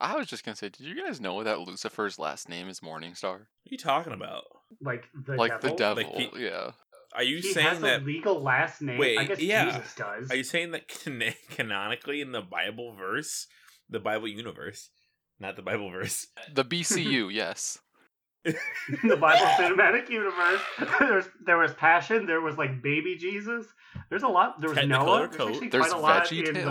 I was just gonna say, did you guys know that Lucifer's last name is Morningstar? What are you talking about? Like the like devil. the devil, Like he- yeah. Are you He saying has that? a legal last name. Wait, I guess yeah. Jesus does. Are you saying that can- canonically in the Bible verse, the Bible universe, not the Bible verse? The BCU, yes. the Bible cinematic universe. There's there was passion. There was like baby Jesus. There's a lot. There was Technicolor Noah. There's actually There's quite a lot Veggie in the.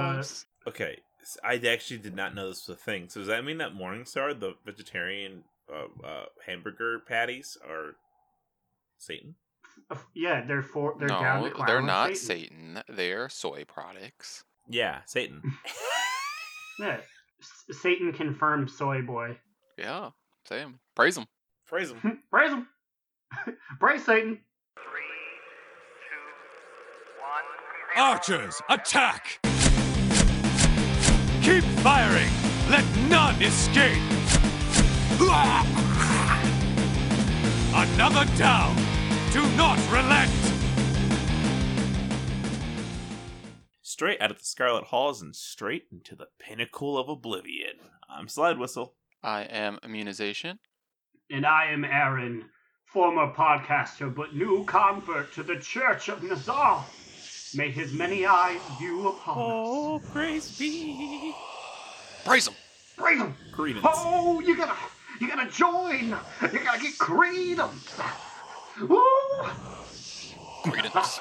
Okay, s- I actually did not know this was a thing. So does that mean that Morningstar, the vegetarian uh, uh, hamburger patties, are Satan? Yeah, they're for they're down to No, they're not Satan. Satan. They're soy products. Yeah, Satan. Yeah, S- Satan confirmed soy boy. Yeah, same. Praise them. Praise him. Praise him. Praise Satan. Three, two, one. Archers, attack! Keep firing! Let none escape! Another down! Do not relent! Straight out of the Scarlet Halls and straight into the pinnacle of oblivion. I'm Slide Whistle. I am immunization. And I am Aaron, former podcaster but new convert to the Church of Nazar. May his many eyes view upon Oh, praise be. Praise them. us. Praise him. Credence. Oh, you gotta, you gotta join. You gotta get credence. Woo! Credence.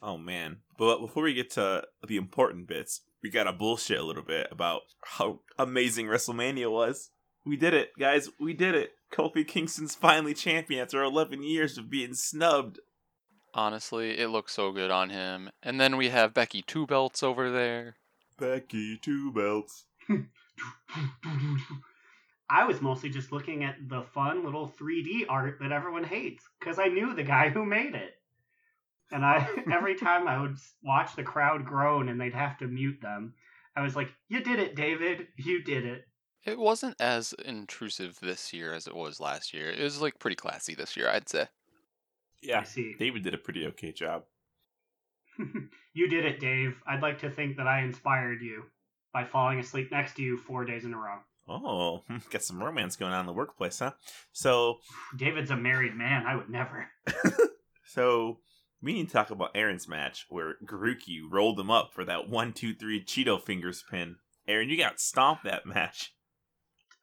Oh man. But before we get to the important bits, we gotta bullshit a little bit about how amazing WrestleMania was. We did it, guys. We did it. Kofi Kingston's finally champion after 11 years of being snubbed. Honestly, it looks so good on him. And then we have Becky Two Belts over there. Becky two belts. I was mostly just looking at the fun little 3D art that everyone hates because I knew the guy who made it. And I every time I would watch the crowd groan and they'd have to mute them, I was like, "You did it, David. You did it." It wasn't as intrusive this year as it was last year. It was like pretty classy this year, I'd say. I Yeah, see. David did a pretty okay job. you did it, Dave. I'd like to think that I inspired you by falling asleep next to you four days in a row. Oh, got some romance going on in the workplace, huh? So, David's a married man. I would never. so we need to talk about Aaron's match where Garuki rolled him up for that one, two, three Cheeto fingers pin. Aaron, you got stomped that match.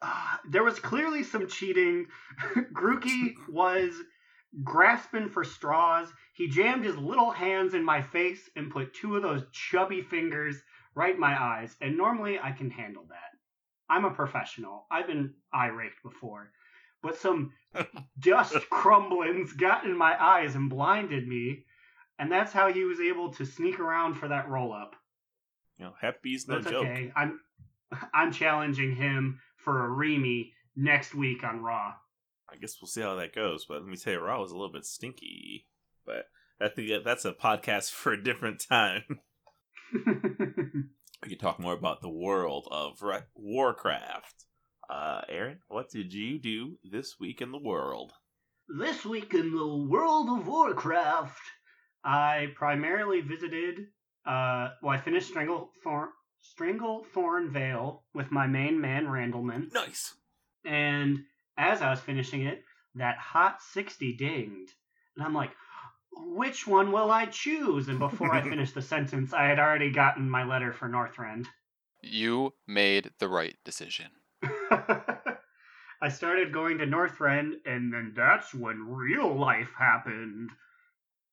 Uh, there was clearly some cheating. Grookey was grasping for straws. He jammed his little hands in my face and put two of those chubby fingers right in my eyes. And normally I can handle that. I'm a professional. I've been eye raked before. But some dust crumblings got in my eyes and blinded me. And that's how he was able to sneak around for that roll up. You know, Hep B's no That's joke. okay. I'm I'm challenging him for a Remy next week on Raw. I guess we'll see how that goes. But let me tell you, Raw was a little bit stinky. But I think that's a podcast for a different time. we could talk more about the world of Ra- Warcraft. Uh, Aaron, what did you do this week in the world? this week in the world of Warcraft, I primarily visited. Uh, well, I finished Stranglethorn, Stranglethorn Vale with my main man Randleman, Nice. and as I was finishing it, that hot sixty dinged, and I'm like, which one will I choose? And before I finished the sentence, I had already gotten my letter for Northrend. You made the right decision. I started going to Northrend, and then that's when real life happened.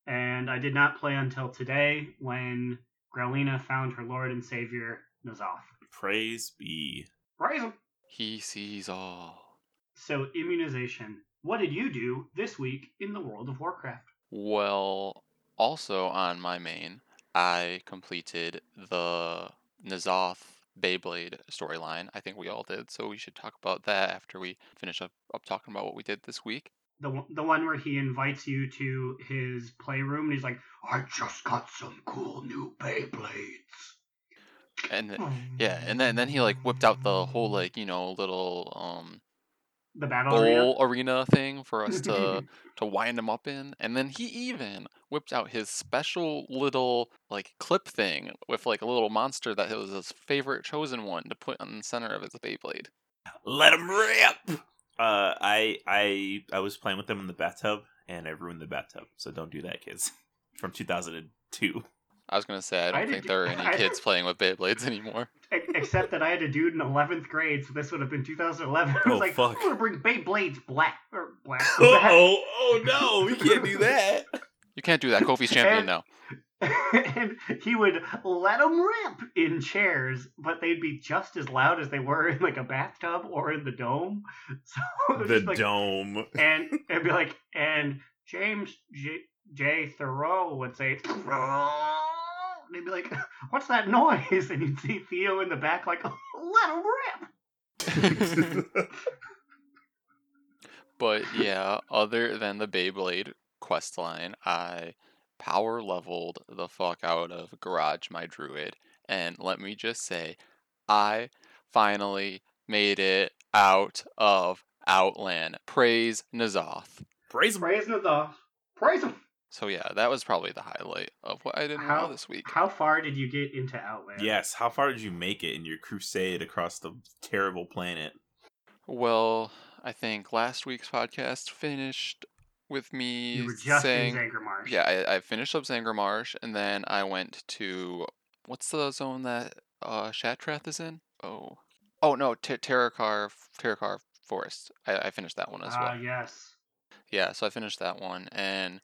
And I did not play until today when Growlina found her Lord and Savior, N'Zoth. Praise be. Praise him! He sees all. So, immunization. What did you do this week in the world of Warcraft? Well, also on my main, I completed the N'Zoth Beyblade storyline. I think we all did, so we should talk about that after we finish up, up talking about what we did this week. The, one- the one where he invites you to his playroom and he's like, I just got some cool new Beyblades. And yeah, and then then he like whipped out the whole like you know little um The battle arena. bowl arena thing for us to to wind him up in, and then he even whipped out his special little like clip thing with like a little monster that was his favorite chosen one to put on the center of his Beyblade. Let him rip. Uh, I I I was playing with them in the bathtub, and I ruined the bathtub. So don't do that, kids. From 2002. I was gonna say I don't I think did- there are any I- kids playing with Beyblades anymore. Except that I had a dude in 11th grade, so this would have been 2011. I oh, was Oh, like, fuck. I'm gonna bring Beyblades black or black. back." oh, oh no, we can't do that. You can't do that. Kofi's champion And- now. and he would let them rip in chairs, but they'd be just as loud as they were in like a bathtub or in the dome. So the like, dome. and it'd be like, and James J. J. Thoreau would say, Thoreau. And they'd be like, "What's that noise?" And you'd see Theo in the back, like, "Let him rip." But yeah, other than the Beyblade quest line, I power leveled the fuck out of Garage My Druid. And let me just say, I finally made it out of Outland. Praise N'Zoth. Praise him. Praise N'Zoth. praise him. So yeah, that was probably the highlight of what I didn't How know this week. How far did you get into Outland? Yes. How far did you make it in your crusade across the terrible planet? Well, I think last week's podcast finished with me you were just saying in Zangarmarsh. Yeah, I, I finished up Zangarmarsh, and then I went to what's the zone that uh Shattrath is in? Oh, oh no, Ter- Terokkar Terokkar Forest. I, I finished that one as Ah, well. yes. Yeah, so I finished that one, and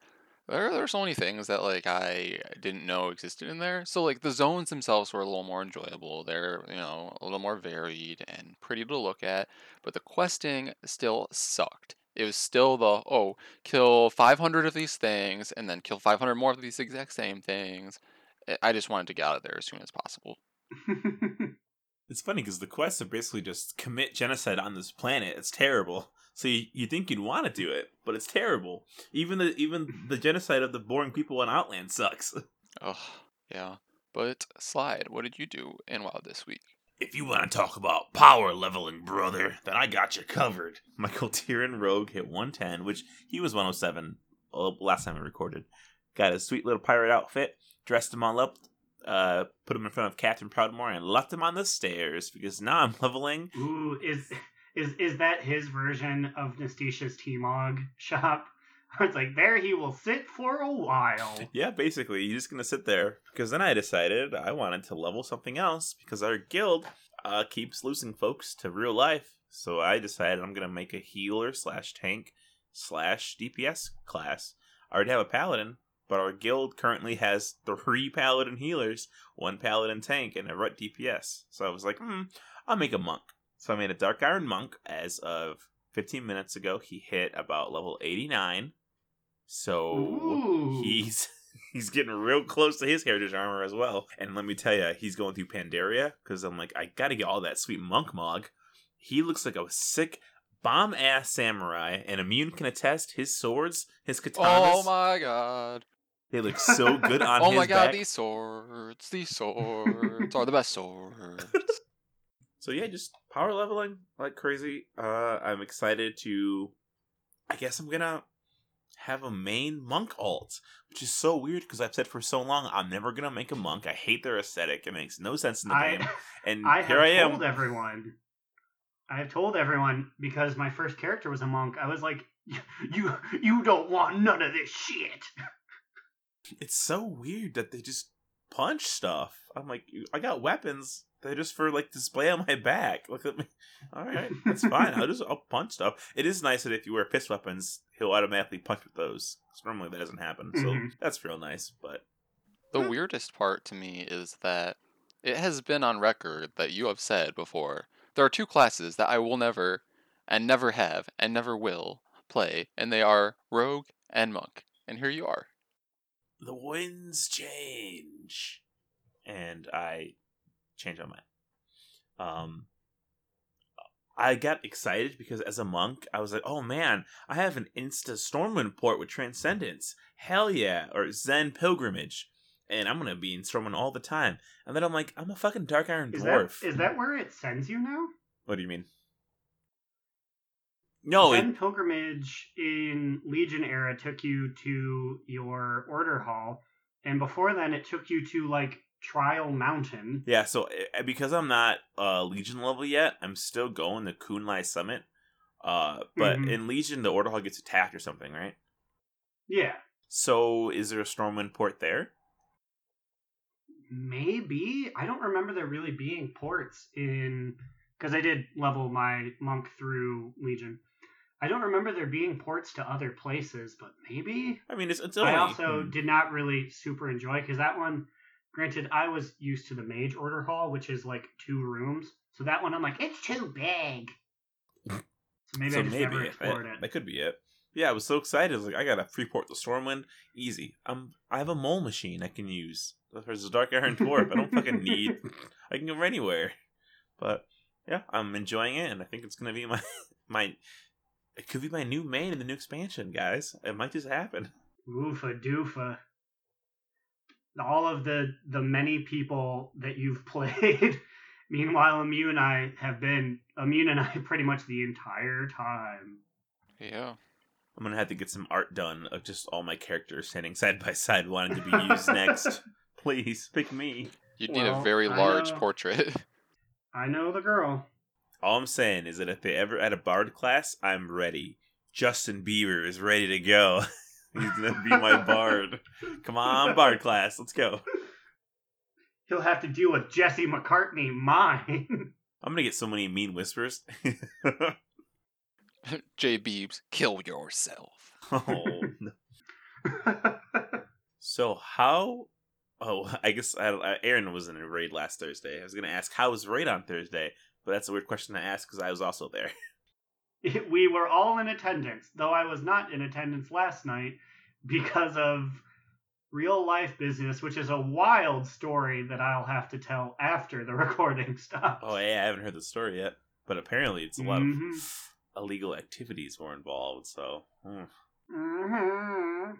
there were so many things that like I didn't know existed in there. So like the zones themselves were a little more enjoyable. They're you know a little more varied and pretty to look at, but the questing still sucked. It was still the oh kill 500 of these things and then kill 500 more of these exact same things. I just wanted to get out of there as soon as possible. It's funny because the quests are basically just commit genocide on this planet. It's terrible. So you, you think you'd want to do it, but it's terrible. Even the even the genocide of the boring people on Outland sucks. Ugh, yeah. But slide, what did you do in WoW this week? If you want to talk about power leveling, brother, then I got you covered. Michael Tyrion Rogue hit 110, which he was 107 uh, last time I recorded. Got his sweet little pirate outfit, dressed him all up, uh, put him in front of Captain Proudmoore, and left him on the stairs because now I'm leveling. Ooh, is is is that his version of Nastasia's T-Mog shop? It's like there he will sit for a while. Yeah, basically, you're just gonna sit there because then I decided I wanted to level something else because our guild uh, keeps losing folks to real life. So I decided I'm gonna make a healer slash tank slash DPS class. I already have a paladin, but our guild currently has three paladin healers, one paladin tank, and a ret DPS. So I was like, hmm, I'll make a monk. So I made a dark iron monk as of 15 minutes ago. He hit about level 89. So Ooh. he's he's getting real close to his heritage armor as well. And let me tell you, he's going through Pandaria because I'm like, I gotta get all that sweet monk mog. He looks like a sick bomb ass samurai, and Immune can attest his swords, his katanas. Oh my god. They look so good on him. oh his my god, back. these swords, these swords are the best swords. So yeah, just power leveling like crazy. Uh, I'm excited to. I guess I'm gonna have a main monk alt, which is so weird because I've said for so long I'm never gonna make a monk. I hate their aesthetic. It makes no sense in the game. I And I here I am. told everyone. I have told everyone because my first character was a monk. I was like, you you don't want none of this shit. It's so weird that they just punch stuff. I'm like, I got weapons. They're just for like display on my back. Look at me. All right, that's fine. I'll just I'll punch stuff. It is nice that if you wear fist weapons, he'll automatically punch with those. 'Cause normally that doesn't happen. So Mhm. that's real nice. But The weirdest part to me is that it has been on record that you have said before there are two classes that I will never and never have and never will play, and they are rogue and monk. And here you are. the winds change, and I change my mind. Um, I got excited because as a monk, I was like, "Oh man, I have an Insta Stormwind port with Transcendence, hell yeah!" Or Zen Pilgrimage, and I'm gonna be in Stormwind all the time. And then I'm like, "I'm a fucking Dark Iron Is Dwarf." that is that where it sends you now? what do you mean? No, it, Zen pilgrimage in Legion era took you to your order hall, and before then it took you to like Trial Mountain. yeah. So uh, because I'm not uh, Legion level yet, I'm still going to Kun-Lai Summit. Uh, but Mhm. in Legion, the Order Hall gets attacked or something, right? Yeah, So is there a Stormwind port there? maybe I don't remember there really being ports in because I did level my monk through Legion. I don't remember there being ports to other places, but maybe. I mean, it's, it's only. I also hmm. did not really super enjoy because that one. Granted, I was used to the Mage Order Hall, which is like two rooms. So that one, I'm like, it's too big. So maybe I just never explored it. that could be it. Yeah, I was so excited. I was like, I gotta free port to Stormwind, easy. I'm I have a mole machine I can use. There's a Dark Iron Dwarf. I don't fucking need. I can go anywhere. But yeah, I'm enjoying it, and I think it's gonna be my my. It could be my new main in the new expansion, guys. It might just happen. Oofa doofa. All of the the many people that you've played. Meanwhile, Immune and I have been Immune and I pretty much the entire time. Yeah. I'm gonna have to get some art done of just all my characters standing side by side, wanting to be used next. Please pick me. You'd need Well, a very large know. portrait. I know the girl. All I'm saying is that if they ever add a bard class, I'm ready. Justin Bieber is ready to go. He's gonna be my bard. Come on, bard class, let's go. He'll have to deal with Jesse McCartney, mine. I'm gonna get so many mean whispers. J Beebs, kill yourself. oh, no. So how? Oh, I guess I, I, Aaron was in a raid last Thursday. I was gonna ask how was raid on Thursday, but that's a weird question to ask because I was also there. we were all in attendance, though I was not in attendance last night because of real life business, which is a wild story that I'll have to tell after the recording stops. Oh yeah, I haven't heard the story yet, but apparently it's a lot Mhm. of illegal activities were involved. So, hmm. Mhm.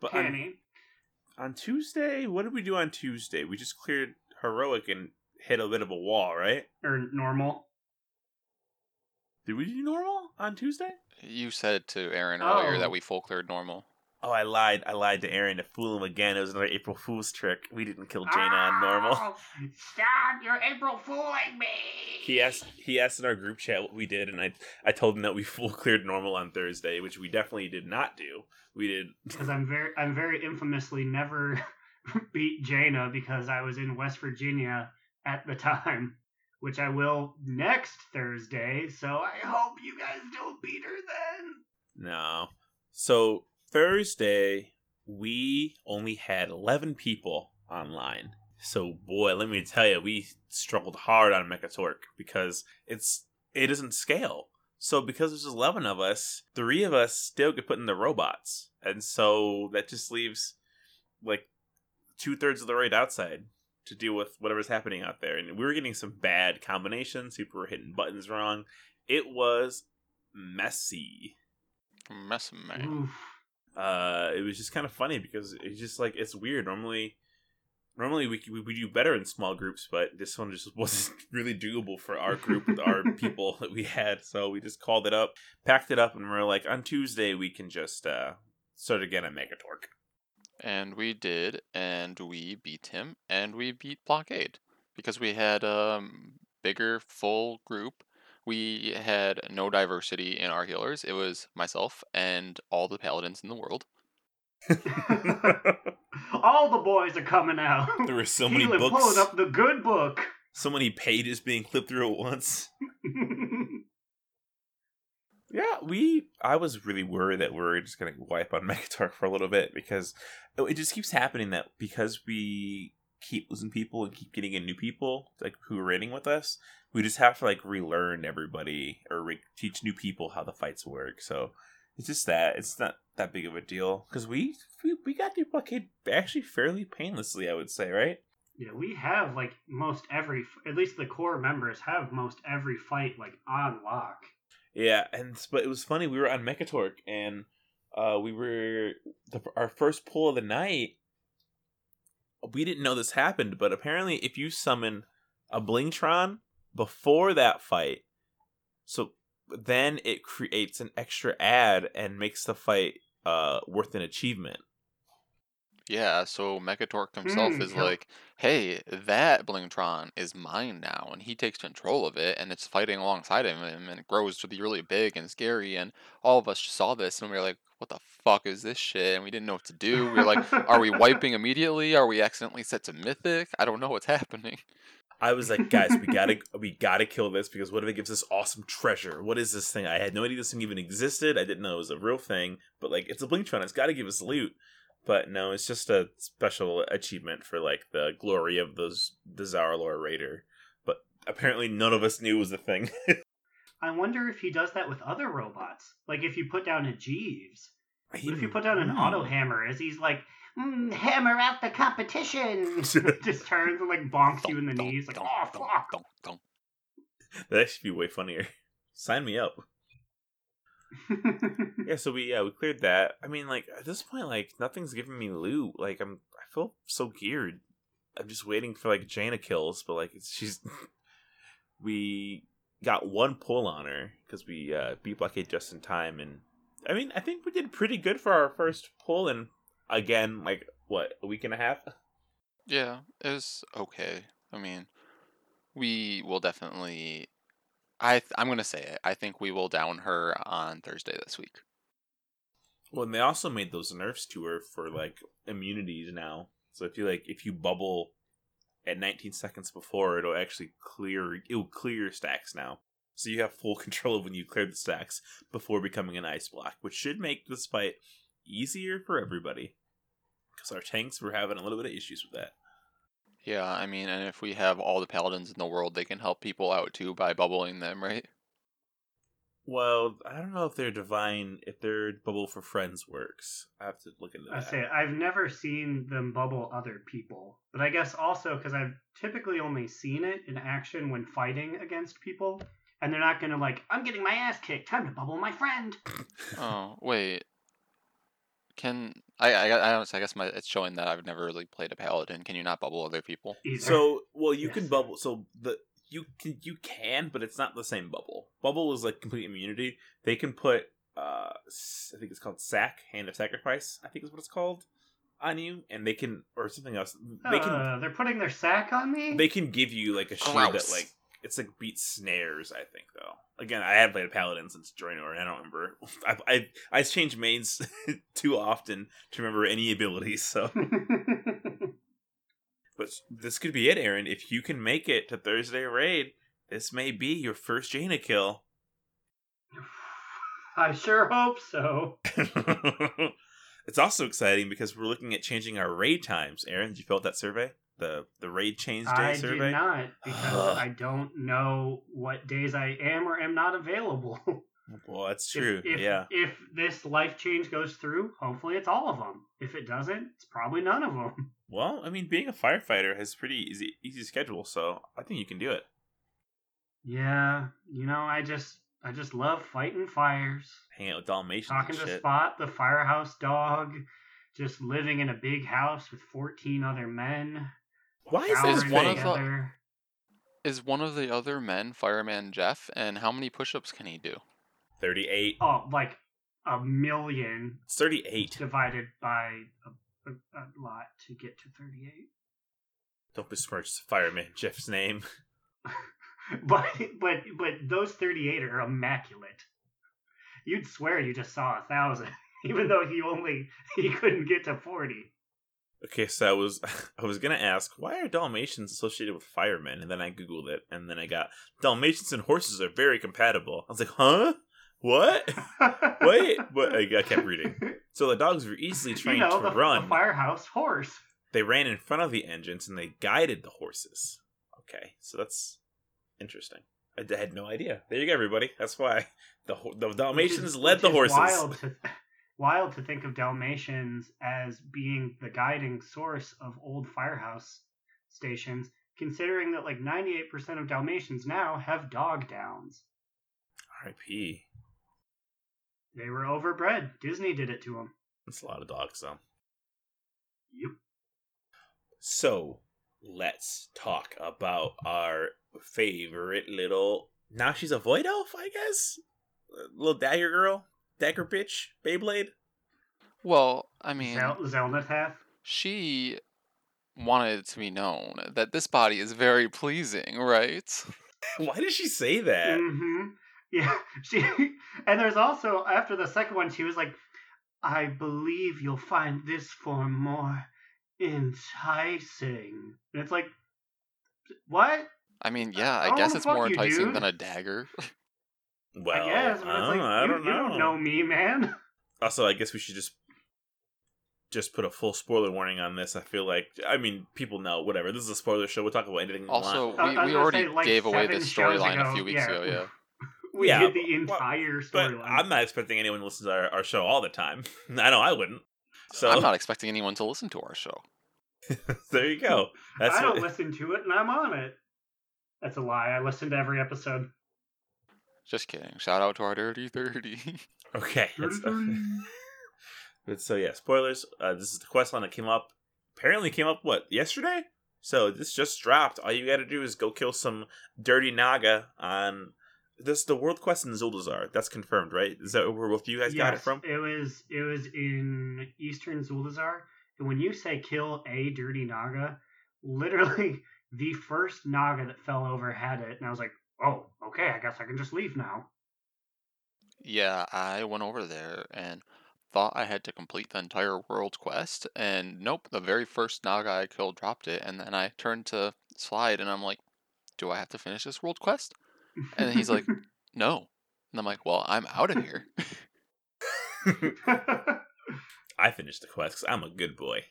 but on, on Tuesday, what did we do on Tuesday? We just cleared heroic and hit a bit of a wall, right? Or normal. Did we do normal on Tuesday? You said to Aaron earlier Oh. that we full cleared normal. Oh, I lied. I lied to Aaron to fool him again. It was another April Fool's trick. We didn't kill Jaina on normal. Oh, Stop! You're April fooling me. He asked. He asked in our group chat what we did, and I I told him that we full cleared normal on Thursday, which we definitely did not do. We did. because I'm very I'm very infamously never beat Jaina because I was in West Virginia at the time, which I will next Thursday. So I hope you guys don't beat her then. No. So Thursday, we only had 11 people online. So boy, let me tell you, we struggled hard on Mekkatorque because it's it doesn't scale. So because there's 11 of us, three of us still get put in the robots, and so that just leaves like two thirds of the raid outside to deal with whatever's happening out there. And we were getting some bad combinations. People were hitting buttons wrong. It was messy. Mess man. Oof. uh, it was just kind of funny because it's just like it's weird. Normally, normally we we, we do better in small groups, but this one just wasn't really doable for our group with our people that we had. So we just called it up, packed it up, and we're like, on Tuesday we can just uh, start again at Mekkatorque. And we did, and we beat him, and we beat Blockade because we had a um, bigger, full group. We had no diversity in our healers. It was myself and all the paladins in the world. All the boys are coming out. There were so many Keelan books. pulling up the good book. So many pages being clipped through at once. Yeah, we. I was really worried that we are just gonna wipe on Mekkatorque for a little bit because it just keeps happening that because we keep losing people and keep getting in new people like who are raiding with us, we just have to like relearn everybody or re- teach new people how the fights work. So it's just that it's not that big of a deal because we, we we got blockade actually fairly painlessly, I would say, right? yeah, we have like most every, at least the core members have most every fight like on lock. Yeah, and but it was funny. We were on Mekkatorque, and uh, we were the, our first pull of the night. We didn't know this happened, but apparently, if you summon a Blingtron before that fight, so then it creates an extra ad and makes the fight uh worth an achievement. Yeah, so Mekkatorque himself Hmm, is yep. like, hey, that Blingtron is mine now, and he takes control of it, and it's fighting alongside him, and it grows to be really big and scary, and all of us saw this, and we were like, what the fuck is this shit? And we didn't know what to do. We were like, are we wiping immediately? Are we accidentally set to Mythic? I don't know what's happening. I was like, guys, we gotta we gotta kill this because what if it gives us awesome treasure? What is this thing? I had no idea this thing even existed. I didn't know it was a real thing, but like it's a Blingtron, it's gotta give us loot. But no, it's just a special achievement for like the glory of those the Zarlor Raider. But apparently none of us knew it was a thing. I wonder if he does that with other robots. Like if you put down a Jeeves. What if you put down an auto hammer as he's like, mm, hammer out the competition? Just turns and like bonks you in the knees, like, oh fuck. That should be way funnier. Sign me up. Yeah, so we yeah we cleared that. I mean, like at this point, like nothing's giving me loot. Like I'm I feel so geared. I'm just waiting for like Jaina kills, but like she's we got one pull on her because we uh, beat Blockade just in time, and I mean I think we did pretty good for our first pull, and again like what a week and a half. Yeah, it was okay. I mean, we will definitely. I th- I'm gonna say it. I think we will down her on Thursday this week. Well, and they also made those nerfs to her for like immunities now. So if you like, if you bubble at 19 seconds before, it'll actually clear. It'll clear your stacks now. So you have full control of when you clear the stacks before becoming an ice block, which should make this fight easier for everybody. Because our tanks were having a little bit of issues with that. Yeah, I mean, and if we have all the paladins in the world, they can help people out too by bubbling them, right? Well, I don't know if their divine, if their bubble for friends works. I have to look into that. I say I've never seen them bubble other people, but I guess also because I've typically only seen it in action when fighting against people, and they're not gonna like, I'm getting my ass kicked, time to bubble my friend. Oh wait, can I? I, I don't. I guess my it's showing that I've never really played a paladin. Can you not bubble other people? Either. So, well, you can bubble. So the you can you can, but it's not the same bubble. Bubble is like complete immunity. They can put, uh, I think it's called sack, hand of sacrifice. I think is what it's called on you, and they can or something else. They can Uh, they're putting their sack on me. they can give you like a shield Gross. that like it's like beat snares. I think though. Again, I haven't played a paladin since Draenor. I don't remember. I I I change mains too often to remember any abilities. So. But this could be it, Aaron. If you can make it to Thursday raid, this may be your first Jaina kill. I sure hope so. it's also exciting because we're looking at changing our raid times. Aaron, did you fill out that survey? The the raid change day I survey? did not because I don't know what days I am or am not available. Well, that's true. If, yeah. If this life change goes through, hopefully it's all of them. If it doesn't, it's probably none of them. Well, I mean, being a firefighter has pretty easy easy schedule, so I think you can do it. Yeah, you know, I just I just love fighting fires, Hang out with Dalmatians talking and to shit. Spot, the firehouse dog, just living in a big house with fourteen other men. Why is showering this one of the- Is one of the other men Fireman Jeff? And how many push-ups can he do? 38. Oh, like a million It's 38. divided by a, a, a lot to get to thirty-eight. Don't besmirch fireman Jeff's name. but but but those 38 are immaculate you'd swear you just saw a thousand even though he only he couldn't get to 40 Okay, so I was I was gonna ask why are Dalmatians associated with firemen, and then I googled it, and then I got Dalmatians and horses are very compatible. I was like, huh? What? Wait, but I, I kept reading. So the dogs were easily you trained know to the, run. the firehouse horse They ran in front of the engines and they guided the horses. Okay, so that's interesting. I had no idea. There you go, everybody. That's why the the Dalmatians is- led the horses. wild to, wild to think of dalmatians as being the guiding source of old firehouse stations considering that like 98% of dalmatians now have dog downs R.I.P. they were overbred disney did it to them That's a lot of dogs, though. yep So let's talk about our favorite little. Now she's a void elf, I guess. little dagger girl, dagger bitch, Beyblade. Well, I mean, Zel- Zelnatheth. she wanted it to be known that this body is very pleasing, right? Why did she say that? Mm-hmm. Yeah, she. And there's also after the second one, she was like, "I believe you'll find this form more enticing." And it's like, what? I mean, yeah, I I guess it's more fuck you, enticing than a dagger. Well, I guess, but it's like, uh, I you, don't know. you know. don't know me, man. Also, I guess we should just just put a full spoiler warning on this. I feel like, I mean, people know. Whatever. This is a spoiler show. We'll talk about anything. we Also, want. I- we, we already say, like, gave away the storyline a few weeks yeah. ago, yeah. We Yeah, did the entire storyline. I'm not expecting anyone to listen to our, our show all the time. I know I wouldn't. So I'm not expecting anyone to listen to our show. there you go. That's I don't what- listen to it, and I'm on it. That's a lie. I listen to every episode. Just kidding. Shout out to our Dirty 30. Okay. that's- but so yeah, spoilers. Uh, this is the quest line that came up. Apparently came up what yesterday. So this just dropped. All you got to do is go kill some dirty Naga on this. The world quest in Zuldazar. That's confirmed, right? Is that where both you guys got it from? It was it was in Eastern Zuldazar. And when you say kill a dirty Naga, literally the first Naga that fell over had it, and I was like, oh, okay, I guess I can just leave now. yeah, I went over there and thought I had to complete the entire world quest, and nope, the very first Naga I killed dropped it, and then I turned to Slide and I'm like, do I have to finish this world quest? And he's like, no. And I'm like, well, I'm out of here. I finished the quest because I'm a good boy.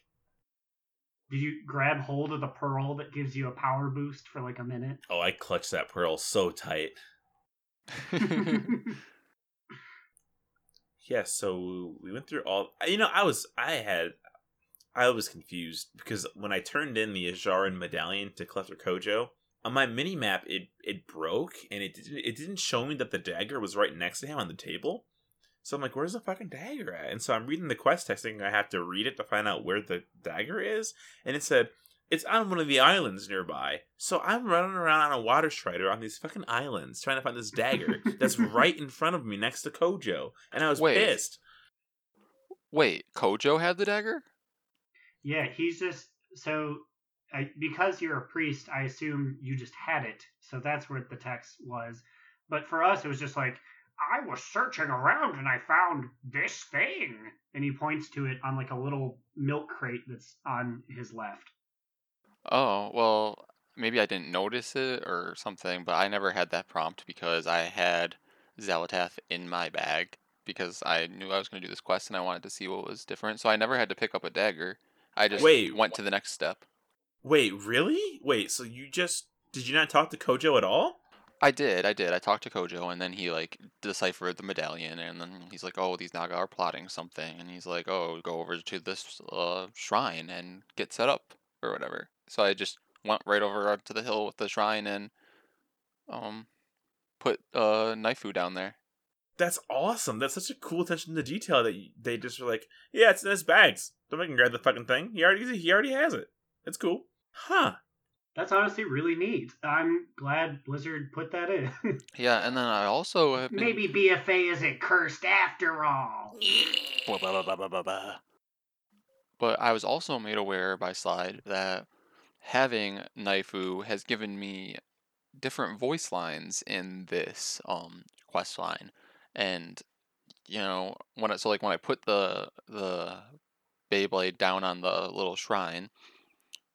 Did you grab hold of the pearl that gives you a power boost for like a minute? Oh, I clutched that pearl so tight. Yeah, so we went through all. You know, I was, I had, I was confused because when I turned in the Ajaran medallion to Collector Kojo on my mini map, it it broke and it didn't it didn't show me that the dagger was right next to him on the table. So I'm like, "Where's the fucking dagger at?" And so I'm reading the quest text, thinking I have to read it to find out where the dagger is, and it said it's on one of the islands nearby. So I'm running around on a water strider on these fucking islands trying to find this dagger that's right in front of me next to Kojo, and I was Wait. pissed. Wait, Kojo had the dagger? Yeah, he's just so I, because you're a priest. I assume you just had it, so that's where the text was. But for us, it was just like I was searching around and I found this thing, and he points to it on like a little milk crate that's on his left. Oh, well, maybe I didn't notice it or something, but I never had that prompt because I had Xal'atath in my bag because I knew I was going to do this quest and I wanted to see what was different. So I never had to pick up a dagger. I just Wait, went to the next step. Wait, really? Wait, so you just did you not talk to Kojo at all? I did, I did. I talked to Kojo and then he like deciphered the medallion and then he's like, "Oh, these Naga are plotting something." And he's like, "Oh, go over to this uh, shrine and get set up or whatever." So I just went right over to the hill with the shrine and um put uh Naifu down there. That's awesome. That's such a cool attention to detail that they just were like, yeah, it's in his bags. Don't make him grab the fucking thing. He already he already has it. It's cool. Huh. That's honestly really neat. I'm glad Blizzard put that in. Yeah, and then I also have been Maybe BFA isn't cursed after all. But I was also made aware by Slide that having Naifu has given me different voice lines in this um quest line. And you know, when I so like when I put the the Beyblade down on the little shrine,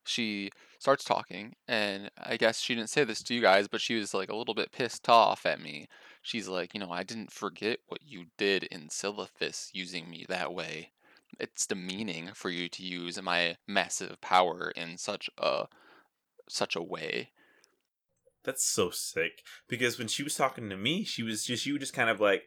she starts talking and I guess she didn't say this to you guys, but she was like a little bit pissed off at me. She's like, you know, I didn't forget what you did in Silithus using me that way. It's demeaning for you to use my massive power in such a such a way. That's so sick. Because when she was talking to me, she was just you just kind of like,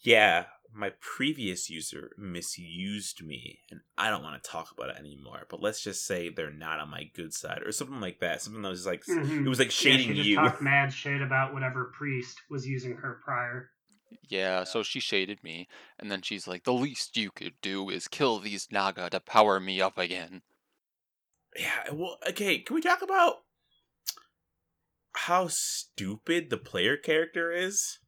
yeah, my previous user misused me, and I don't want to talk about it anymore. But let's just say they're not on my good side, or something like that. Something that was like Mhm. it was like Yeah, shading she just you. talked mad shit about whatever priest was using her prior. Yeah, so she shaded me, and then she's like, the least you could do is kill these Naga to power me up again. Yeah, well, okay, can we talk about how stupid the player character is?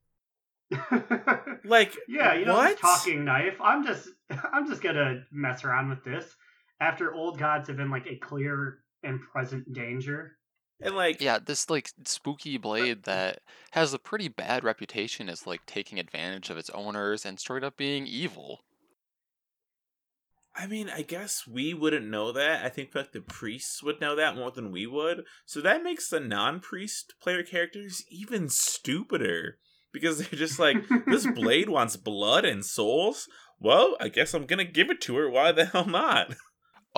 Like, yeah, you know, what? this talking knife. I'm just, I'm just gonna mess around with this after old gods have been like a clear and present danger. And like, Yeah, this like spooky uh, blade mm. that has a pretty bad reputation as like taking advantage of its owners and straight up being evil. I mean, I guess we wouldn't know that. I think like the priests would know that more than we would. So that makes the non-priest player characters even stupider because they're just like, this blade wants blood and souls. Well, I guess I'm gonna give it to her. Why the hell not?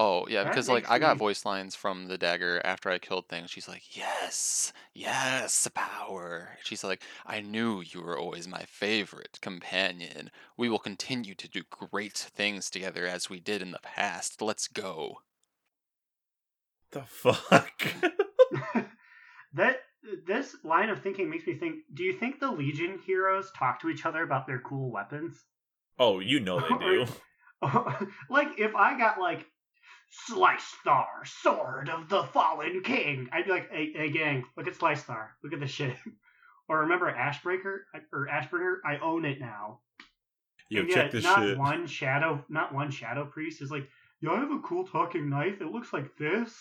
Oh, yeah, That because like makes I got me- voice lines from the dagger after I killed things. She's like, "Yes, yes, power." She's like, "I knew you were always my favorite companion. We will continue to do great things together as we did in the past. Let's go." The fuck? that this line of thinking makes me think. Do you think the Legion heroes talk to each other about their cool weapons? oh, you know they do. like if I got like Slice Star, Sword of the Fallen King, I'd be like, hey, hey gang, look at Slice Star, look at this shit. or remember Ashbreaker or Ashbringer? I own it now. Yo, And check yet this not shit. one shadow, not one shadow priest is like, yeah, I have a cool talking knife. It looks like this.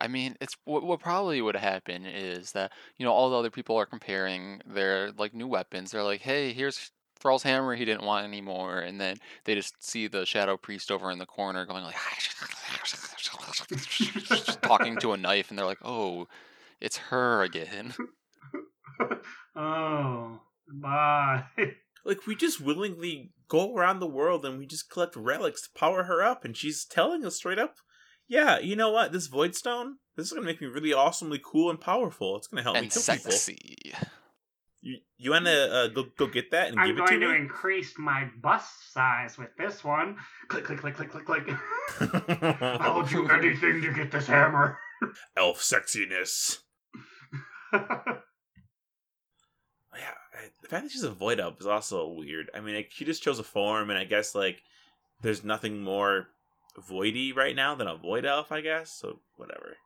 I mean, it's what what probably would happen is that you know all the other people are comparing their like new weapons. They're like, "Hey, here's Thrall's hammer. He didn't want anymore," and then they just see the shadow priest over in the corner going like, talking to a knife, and they're like, "Oh, it's her again." oh, bye. Like we just willingly go around the world and we just collect relics to power her up, and she's telling us straight up, "Yeah, you know what? This void stone, this is gonna make me really awesomely cool and powerful. It's gonna help me and kill people. sexy. You you wanna uh, go go get that and I'm give it going to to increase my bust size with this one. Click, click, click, click, click, click. I'll do anything to get this hammer. Elf sexiness. Yeah, the fact that she's a void elf is also weird. I mean, like, she just chose a form, and I guess like there's nothing more voidy right now than a void elf. I guess so. Whatever.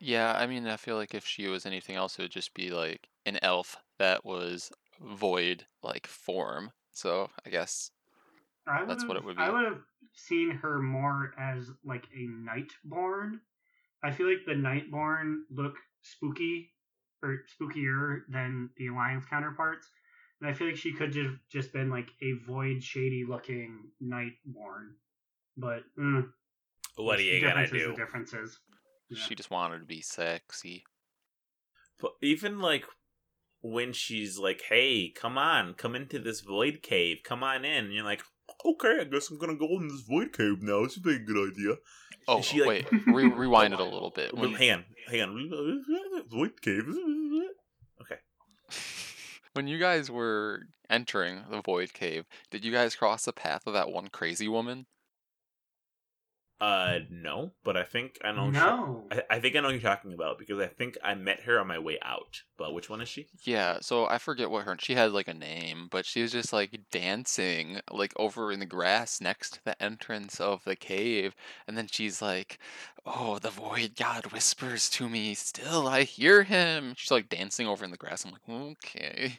Yeah, I mean, I feel like if she was anything else, it would just be like an elf that was void like form. So I guess I That's what it would've- would I would have seen her more as like a Nightborne. I feel like the Nightborne look spooky or spookier than the Alliance counterparts. And I feel like she could have just been like a void, shady looking Nightborne. But mm, What are you gonna do? are differences. Yeah. she just wanted to be sexy. But even like when she's like, "Hey, come on, come into this void cave, come on in," and you're like, "Okay, I guess I'm gonna go in this void cave now. It's a very good idea." Oh, she, like- wait, re- rewind it a little bit. Well, When, hang on, hang on. Void cave. Okay. when you guys were entering the void cave, did you guys cross the path of that one crazy woman? Uh, no, but I think I know. No. I, I think I know what you're talking about because I think I met her on my way out. But which one is she? Yeah, so I forget what her she had like a name, but she was just like dancing like over in the grass next to the entrance of the cave, and then she's like, "Oh, the void god whispers to me, still I hear him." She's like dancing over in the grass. I'm like, "Okay."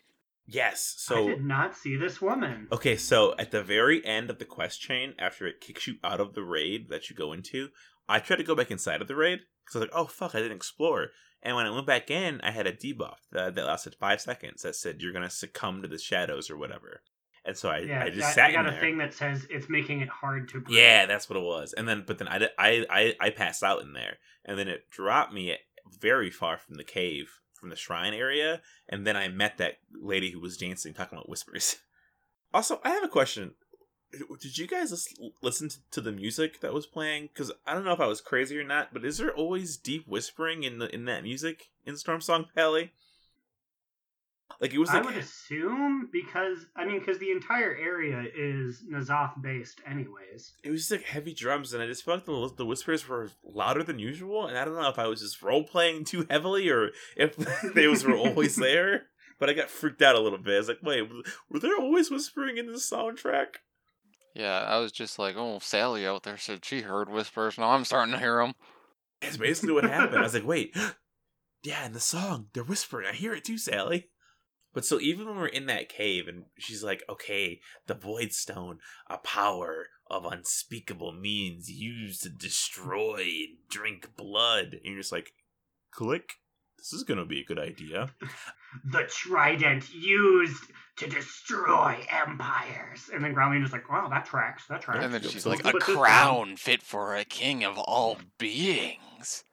Yes. So I did not see this woman. Okay, so at the very end of the quest chain, after it kicks you out of the raid that you go into, I tried to go back inside of the raid because I was like, "Oh fuck, I didn't explore." And when I went back in, I had a debuff that, that lasted five seconds that said you're gonna succumb to the shadows or whatever. And so I, yeah, I just that- sat I got a there. thing that says it's making it hard to breathe. Yeah, that's what it was. And then, but then I, I, I, I passed out in there, and then it dropped me very far from the cave, from the shrine area, and then I met that lady who was dancing, talking about whispers. Also, I have a question. Did you guys listen to- the music that was playing? Because I don't know if I was crazy or not, but is there always deep whispering in the in that music in Stormsong Valley? Like it was I would assume because I mean because the entire area is N'Zoth based anyways. it was just like heavy drums, and I just felt like the, the whispers were louder than usual. And I don't know if I was just role playing too heavily or if they was were always there. But I got freaked out a little bit. I was like, wait, were there always whispering in the soundtrack? Yeah, I was just like, "Oh, Sally out there said she heard whispers. Now I'm starting to hear them." It's basically what happened. I was like, wait, yeah, in the song they're whispering. I hear it too, Sally. But so even when we're in that cave and she's like, okay, the Void Stone, a power of unspeakable means used to destroy and drink blood. And you're just like, click. This is gonna be a good idea. The trident used to destroy empires. And then Growlithe is like, wow, that tracks. That tracks. And then she's like, a put this down." crown fit for a king of all beings.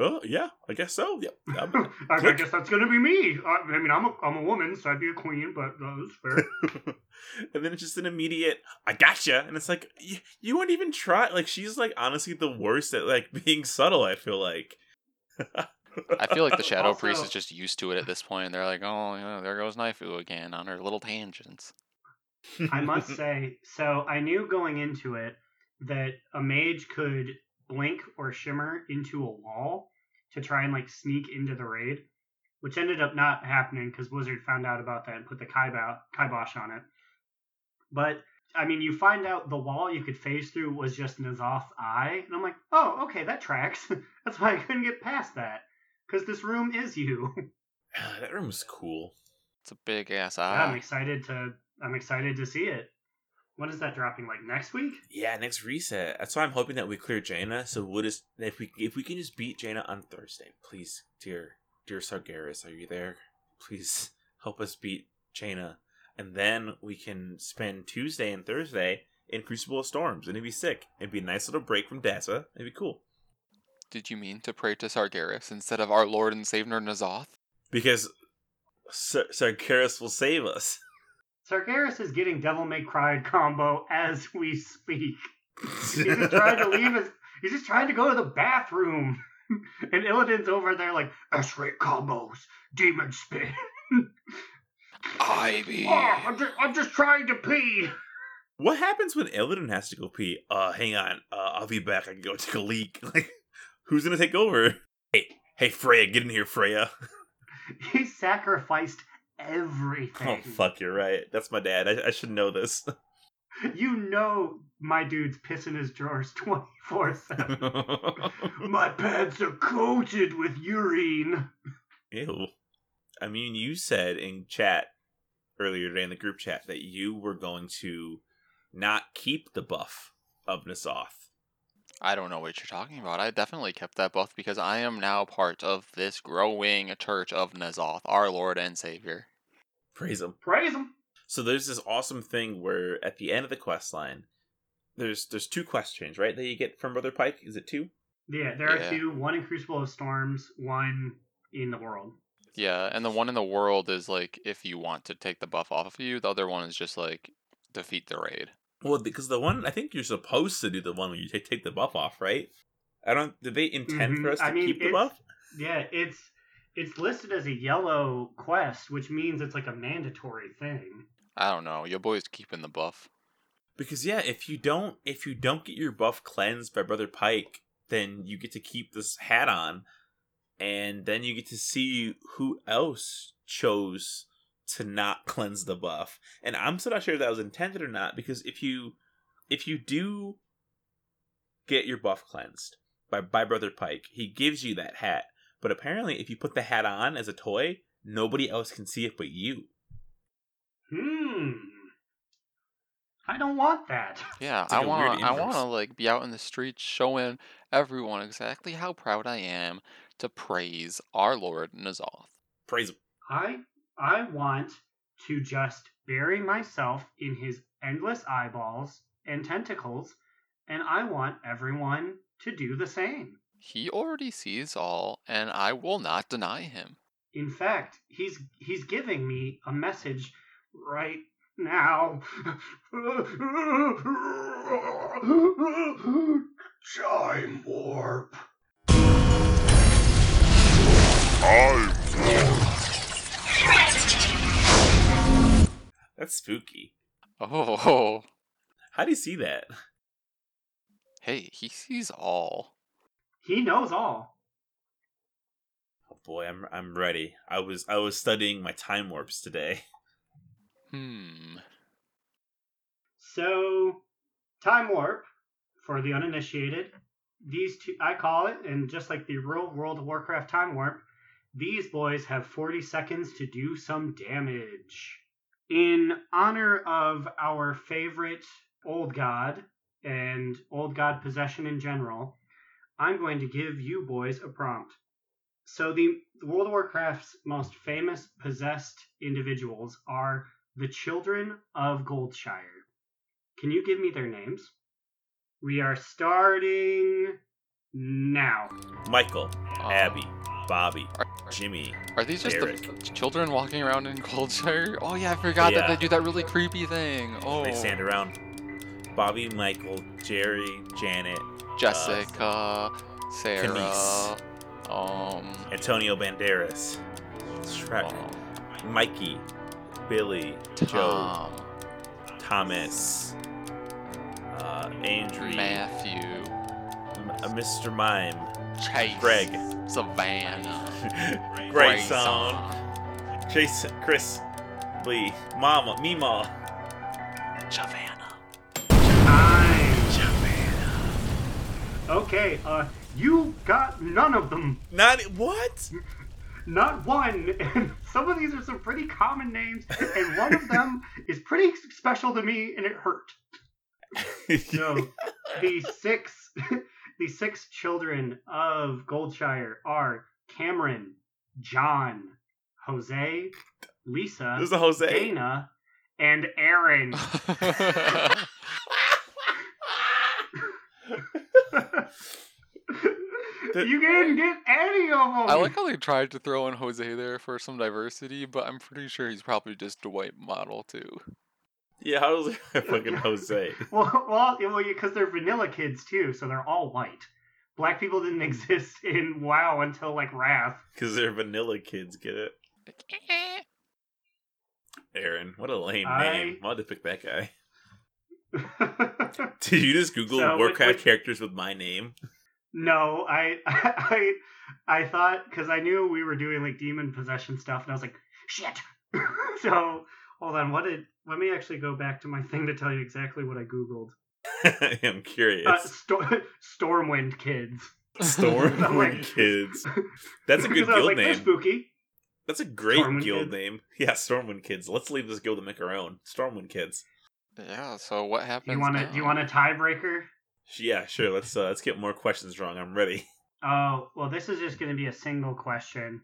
Oh yeah, I guess so. Yep. I'm- I, I guess that's gonna be me. I, I mean, I'm a, I'm a woman, so I'd be a queen, but uh, that's fair. and then it's just an immediate i gotcha and it's like you, you won't even try like she's like honestly the worst at like being subtle i feel like I feel like the Shadow Priest is just used to it at this point. They're like, oh, yeah, there goes Naifu again on her little tangents. I must say, so I knew going into it that a mage could blink or shimmer into a wall to try and like sneak into the raid, which ended up not happening because Blizzard found out about that and put the kibosh, kibosh on it. But I mean, you find out the wall you could phase through was just N'Zoth's eye, and I'm like, oh, okay, that tracks. That's why I couldn't get past that because this room is you. Ah, that room was cool It's a big ass Yeah, I'm excited to. I'm excited to see it. When is that dropping? Like next week? yeah next reset that's why i'm hoping that we clear jaina so we'll just if we if we can just beat jaina on thursday please dear dear sargeras are you there please help us beat jaina and then we can spend tuesday and thursday in crucible of storms and it'd be sick it'd be a nice little break from dasa it'd be cool Did you mean to pray to Sargeras instead of our Lord and Savior N'Zoth? because Sar- Sargeras will save us. Sargeras is getting Devil May Cry combo as we speak. He's just trying to leave his. He's just trying to go to the bathroom, and Illidan's over there like S-rate combos, demon spin. Ivy. oh, I'm just, I'm just trying to pee. what happens when Illidan has to go pee? Uh, hang on. Uh, I'll be back. I can go take a leak. Like, who's gonna take over? Hey, hey, Freya, get in here, Freya. He sacrificed everything. Oh fuck, you're right. That's my dad. I, I should know this. You know my dude's pissing his drawers 24 7. My pants are coated with urine. Ew. I mean, you said in chat earlier today in the group chat that you were going to not keep the buff of N'Zoth. I don't know what you're talking about. I definitely kept that buff because I am now part of this growing church of N'Zoth, our Lord and Savior. Praise him. Praise him. So there's this awesome thing where at the end of the quest line, there's there's two quest chains, right? That you get from Brother Pike. Is it two? Yeah, there Yeah. are two one in Crucible of Storms, one in the world. Yeah, and the one in the world is like if you want to take the buff off of you, the other one is just like defeat the raid. Well, because the one I think you're supposed to do the one where you take take the buff off, right? I don't. Did they intend Mhm. for us to I mean, keep the buff? Yeah, it's it's listed as a yellow quest, which means it's like a mandatory thing. I don't know. Your boy's keeping the buff. Because yeah, if you don't if you don't get your buff cleansed by Brother Pike, then you get to keep this hat on, and then you get to see who else chose to not cleanse the buff. And I'm still not sure if that was intended or not, because if you if you do get your buff cleansed by by Brother Pike, he gives you that hat. But apparently if you put the hat on as a toy, nobody else can see it but you. Hmm. I don't want that. Yeah, It's I like a weird want to I want to like be out in the streets showing everyone exactly how proud I am to praise our Lord N'Zoth. Praise him. I I want to just bury myself in his endless eyeballs and tentacles, and I want everyone to do the same. He already sees all, and I will not deny him. In fact, he's he's giving me a message right now. Time warp. That's spooky. Oh, How do you see that? hey, he sees all. He knows all. Oh boy, I'm I'm ready. I was I was studying my time warps today. Hmm. So, time warp for the uninitiated. These two, I call it, and just like the real World of Warcraft time warp, These boys have 40 seconds to do some damage. In honor of our favorite old god and old god possession in general, I'm going to give you boys a prompt. So the World of Warcraft's most famous possessed individuals are the children of Goldshire. Can you give me their names? We are starting now. Michael, Um, Abby, Bobby, Are, Jimmy. are these just the children walking around in Goldshire? Oh yeah, I forgot that they do that really creepy thing. Oh, They stand around. Bobby, Michael, Jerry, Janet, Jessica, Sarah, Kenise. um, Antonio Banderas, Shrek, um, Mikey, Billy, Joe, Thomas, uh, Andrew, Matthew, M- uh, Mr. Mime, Chase, Greg, Savannah, Grayson, Jason, Chris, Lee, Mama, Mima. Savannah. Okay, uh, you got none of them. Not what? Not one. And some of these are some pretty common names, and one of them is pretty special to me, and it hurt. So the six the six children of Goldshire are Cameron, John, Jose, Lisa, There's a Jose. Dana, and Aaron. The- you didn't get any of them. I like how they tried to throw in Jose there for some diversity, but I'm pretty sure he's probably just a white model too. Yeah, how was it fucking Jose? Well, well, yeah, well, because they're vanilla kids too, so they're all white. Black people didn't exist in WoW until like Wrath. Because they're vanilla kids, get it? Aaron, what a lame I- name. Why'd they pick that guy? Did you just Google So, Warcraft which- characters with my name? No, I, I, I thought because I knew we were doing like demon possession stuff, and I was like, shit. so hold on, what did? Let me actually go back to my thing to tell you exactly what I googled. I'm curious. Uh, Sto- Stormwind kids. Stormwind like- Kids. That's a good Because I was guild like, name. spooky. That's a great Stormwind guild Kids. name. Yeah, Stormwind Kids. Let's leave this guild and make our own. Stormwind Kids. Yeah. So what happens? You want to? Do you want a tiebreaker? Yeah, sure. Let's uh, let's get more questions wrong. I'm ready. Oh, well, this is just going to be a single question.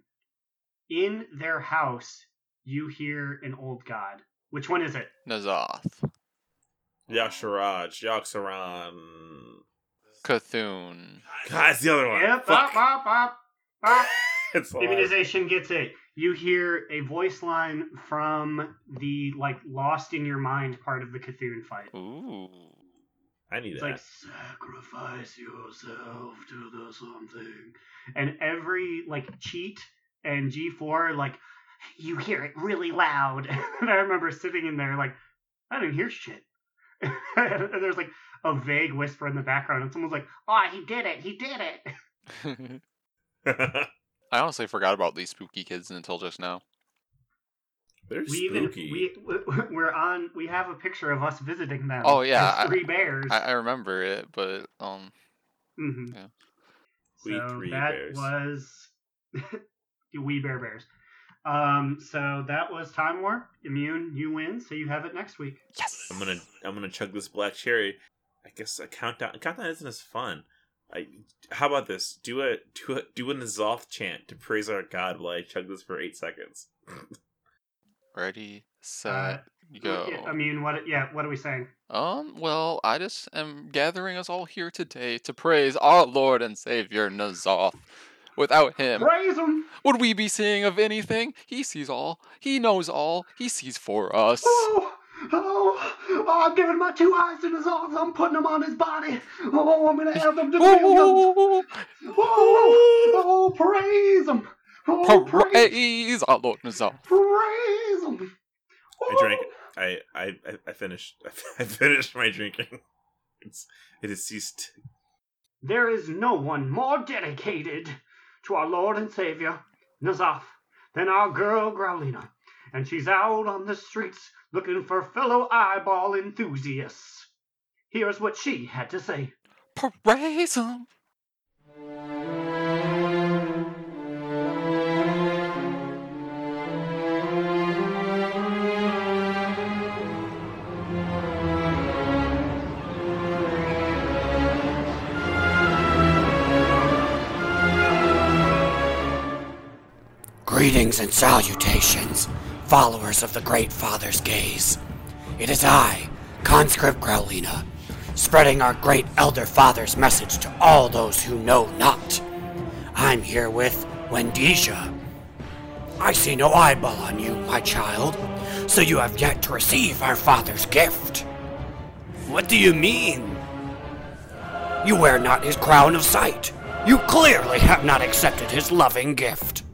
In their house, you hear an old god. Which one is it? N'Zoth, Y'Shaarj, Yogg-Saron. Cthulhu. God, it's the other one. Yep, Fuck. up, up, up, up. It's the last- Immunization gets it. You hear a voice line from the like lost in your mind part of the C'Thun fight. Ooh. I need It's that. like sacrifice yourself to the something, and every like cheat and G four like you hear it really loud. and I remember sitting in there like I didn't hear shit. and there's like a vague whisper in the background, and someone's like, "Oh, he did it! He did it!" I honestly forgot about these spooky kids until just now. They're We even we we're on. We have a picture of us visiting them. Oh, yeah, as I- three bears. I, I remember it, but um, hmm Yeah. We So three that bears. was we bear bears. Um, so that was Time War. Immune, you win. So you have it next week. yes. I'm gonna I'm gonna chug this black cherry. I guess a countdown a countdown isn't as fun. I how about this? Do a do a do a N'Zoth chant to praise our god while I chug this for eight seconds. Ready, set, Uh, go. I mean, what? Yeah, what are we saying? Um, well, I just am gathering us all here today to praise our Lord and Savior N'Zoth. Without him, Praise him. would we be seeing of anything? He sees all. He knows all. He sees for us. Oh, oh, oh, I'm giving my two eyes to arms. I'm putting them on his body. Oh, I'm gonna have them to feel them. Oh, Oh, oh, praise him. Oh, praise, praise our Lord N'Zoth. praise him. I drank I I I- I finished I finished my drinking. It's it has ceased. There is no one more dedicated to our Lord and Savior, N'Zoth, than our girl Growlina. And she's out on the streets looking for fellow eyeball enthusiasts. Here's what she had to say. Praise him. Greetings and salutations, followers of the Great Father's gaze. It is I, Conscript Growlina, spreading our great Elder Father's message to all those who know not. I'm here with Wendesia. I see no eyeball on you, my child, so you have yet to receive our Father's gift. What do you mean? You wear not his crown of sight. You clearly have not accepted his loving gift.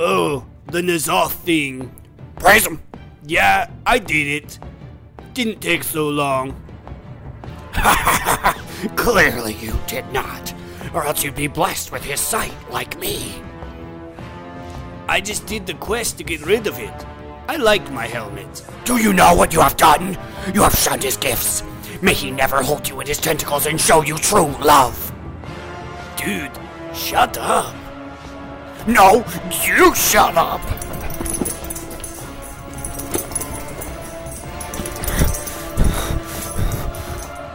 Oh, the N'Zoth thing. Praise him. Yeah, I did it. Didn't take so long. clearly you did not, or else you'd be blessed with his sight like me. I just did the quest to get rid of it. I like my helmet. Do you know what you have done? You have shunned his gifts. May he never hold you in his tentacles and show you true love. Dude, shut up. No, you shut up.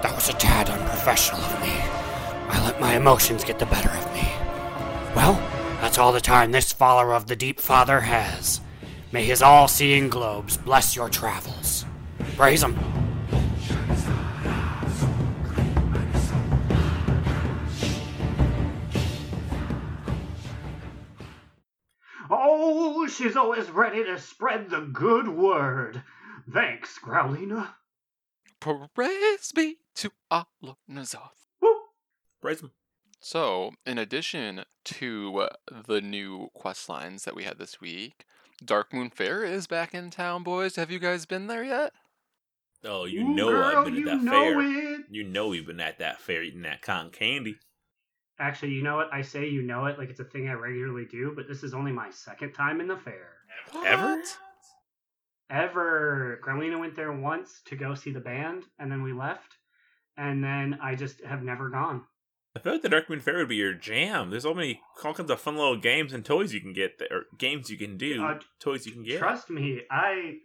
That was a tad unprofessional of me. I let my emotions get the better of me. Well, that's all the time this follower of the Deep Father has. May his all seeing globes bless your travels. Praise him. Oh, she's always ready to spread the good word. Thanks, Growlina. Praise be to Allah N'Zoth. Woo. Praise him. So, in addition to uh, the new quest lines that we had this week, Darkmoon Fair is back in town, boys. Have you guys been there yet? Oh, you Ooh, know girl, I've been at that fair. it. You know we've been at that fair eating that cotton candy. Actually, you know what? I say you know it like it's a thing I regularly do, but this is only my second time in the fair. Ever? What? Ever. Growlina went there once to go see the band, and then we left, and then I just have never gone. I feel like the Darkmoon Fair would be your jam. There's so many all kinds of fun little games and toys you can get there, or games you can do, Uh, toys you can get. Trust me, I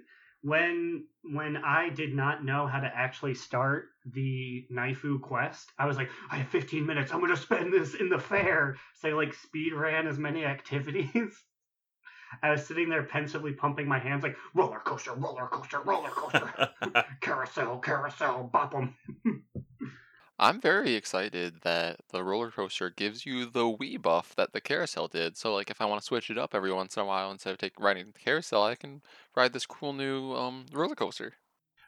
when when I did not know how to actually start the Naifu quest, I was like, I have 15 minutes. I'm gonna spend this in the fair. So I like speed ran as many activities. I was sitting there pensively pumping my hands like roller coaster, roller coaster, roller coaster, carousel, carousel, bop 'em. I'm very excited that the roller coaster gives you the WHEE! buff that the carousel did. So, like, if I want to switch it up every once in a while instead of take riding the carousel, I can ride this cool new um roller coaster.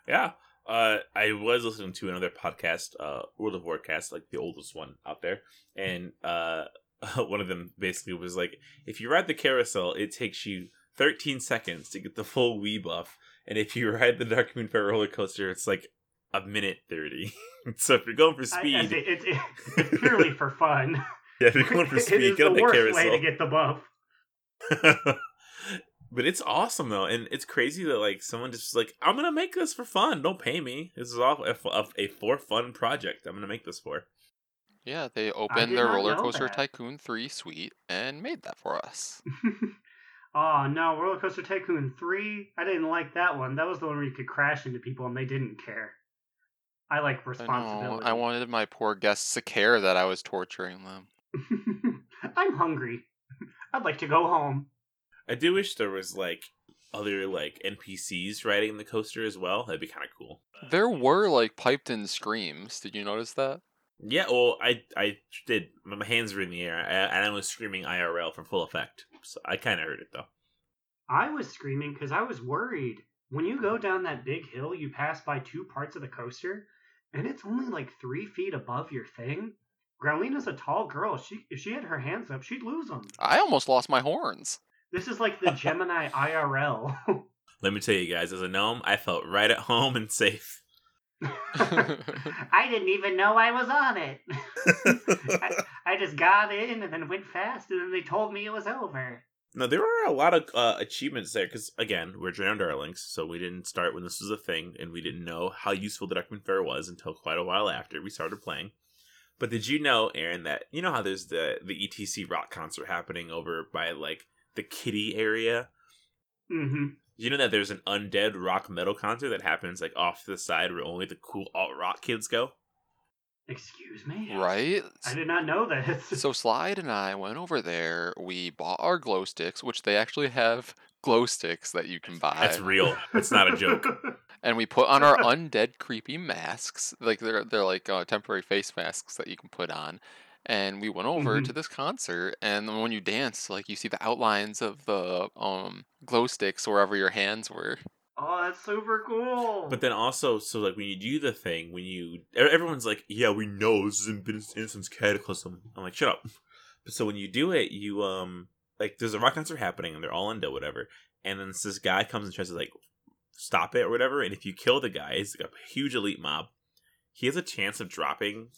yeah. Uh, I was listening to another podcast, uh, World of Warcast, like the oldest one out there, and uh, one of them basically was like, if you ride the carousel, it takes you 13 seconds to get the full WHEE! buff, and if you ride the Darkmoon Fair roller coaster, it's like a minute 30. so if you're going for I- I speed, it's, it, it's purely for fun. yeah, if you're going for it speed, is get the on the worst carousel. way to get the buff. but it's awesome though, and it's crazy that like someone just like I'm gonna make this for fun. Don't pay me. This is all a, a, a for fun project. I'm gonna make this for. Yeah, they opened their Roller Coaster that. Tycoon 3 suite and made that for us. oh no, Roller Coaster Tycoon 3. I didn't like that one. That was the one where you could crash into people and they didn't care. I like responsibility. I wanted my poor guests to care that I was torturing them. I'm hungry. I'd like to go home. I do wish there was like other like NPCs riding the coaster as well. That'd be kind of cool. There were like piped in screams. Did you notice that? Yeah, well, I I did. My hands were in the air, and I was screaming IRL for full effect. So I kind of heard it though. I was screaming because I was worried. When you go down that big hill, you pass by two parts of the coaster, and it's only like three feet above your thing. Growlina's a tall girl. She if she had her hands up, she'd lose them. I almost lost my horns. This is like the Gemini IRL. Let me tell you guys, as a gnome, I felt right at home and safe. I didn't even know I was on it. I, I just got in and then went fast, and then they told me it was over. No, there were a lot of uh, achievements there because, again, we're Drowned Darlings, so we didn't start when this was a thing, and we didn't know how useful the Darkmoon Fair was until quite a while after we started playing. But did you know, Aaron, that you know how there's the the ETC rock concert happening over by like the Kitty area? hmm You know that there's an undead rock metal concert that happens like off to the side where only the cool alt rock kids go. Excuse me? Right? I did not know this. So Slide and I went over there. We bought our glow sticks, which they actually have glow sticks that you can buy. That's real. It's not a joke. and we put on our undead creepy masks. Like they're they're like uh, temporary face masks that you can put on. And we went over Mhm. to this concert, and when you dance, like you see the outlines of the um glow sticks wherever your hands were. Oh, that's super cool. But then also, so like when you do the thing, when you everyone's like, "Yeah, we know this has been in since Cataclysm." I'm like, "Shut up!" But so when you do it, you um like there's a rock concert happening, and they're all into whatever, and then this guy comes and tries to like stop it or whatever, and if you kill the guy, he's like a huge elite mob. He has a chance of dropping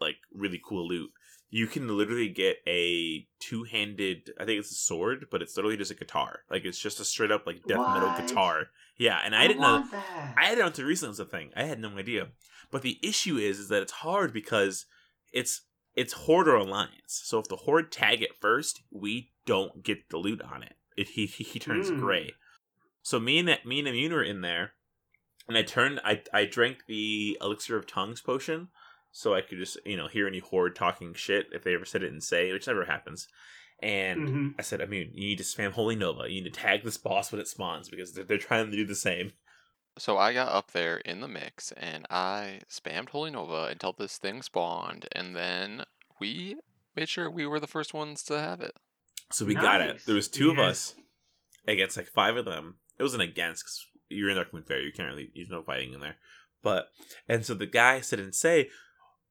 like really cool loot. You can literally get a two-handed, I think it's a sword, but it's literally just a guitar. Like it's just a straight up like death metal guitar. Yeah, and I, didn't know that. i had it until recently was a thing. I had no idea. But the issue is, is that it's hard because it's it's horde or alliance. So if the horde tag it first, we don't get the loot on it. if he he, he turns Hmm. gray. So me and me and Immune were in there, and I turned. I I drank the elixir of tongues potion, so I could just you know hear any horde talking shit if they ever said it and say, which never happens. And Mhm. I said, I mean, you need to spam Holy Nova. You need to tag this boss when it spawns because they're, they're trying to do the same. So I got up there in the mix and I spammed Holy Nova until this thing spawned, and then we made sure we were the first ones to have it. So we got it. There was two of us against like five of them. It wasn't against because you're in Darkmoon Fair. You can't really. There's no fighting in there. But and so the guy said and say,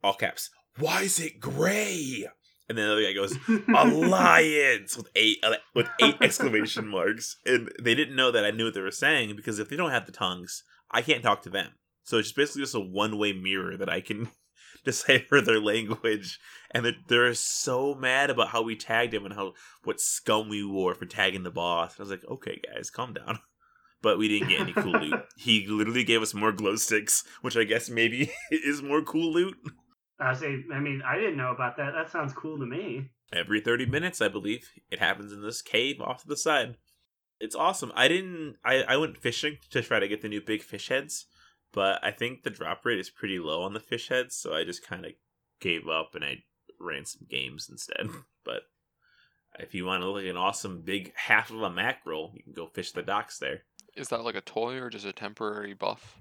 all caps. Why is it gray? And then the other guy goes, Alliance with eight uh, with eight exclamation marks. And they didn't know that I knew what they were saying because if they don't have the tongues, I can't talk to them. So it's basically just a one way mirror that I can decipher their language. And they're, they're so mad about how we tagged him and how what scum we wore for tagging the boss. I was like, okay, guys, calm down. But we didn't get any cool loot. He literally gave us more glow sticks, which I guess maybe is more cool loot. I say, I mean, I didn't know about that. That sounds cool to me. Every 30 minutes, I believe, it happens in this cave off to the side. It's awesome. I didn't. I, I went fishing to try to get the new big fish heads, but I think the drop rate is pretty low on the fish heads, so I just kind of gave up and I ran some games instead. But if you want to look at an awesome big half of a mackerel, you can go fish the docks there. Is that like a toy or just a temporary buff?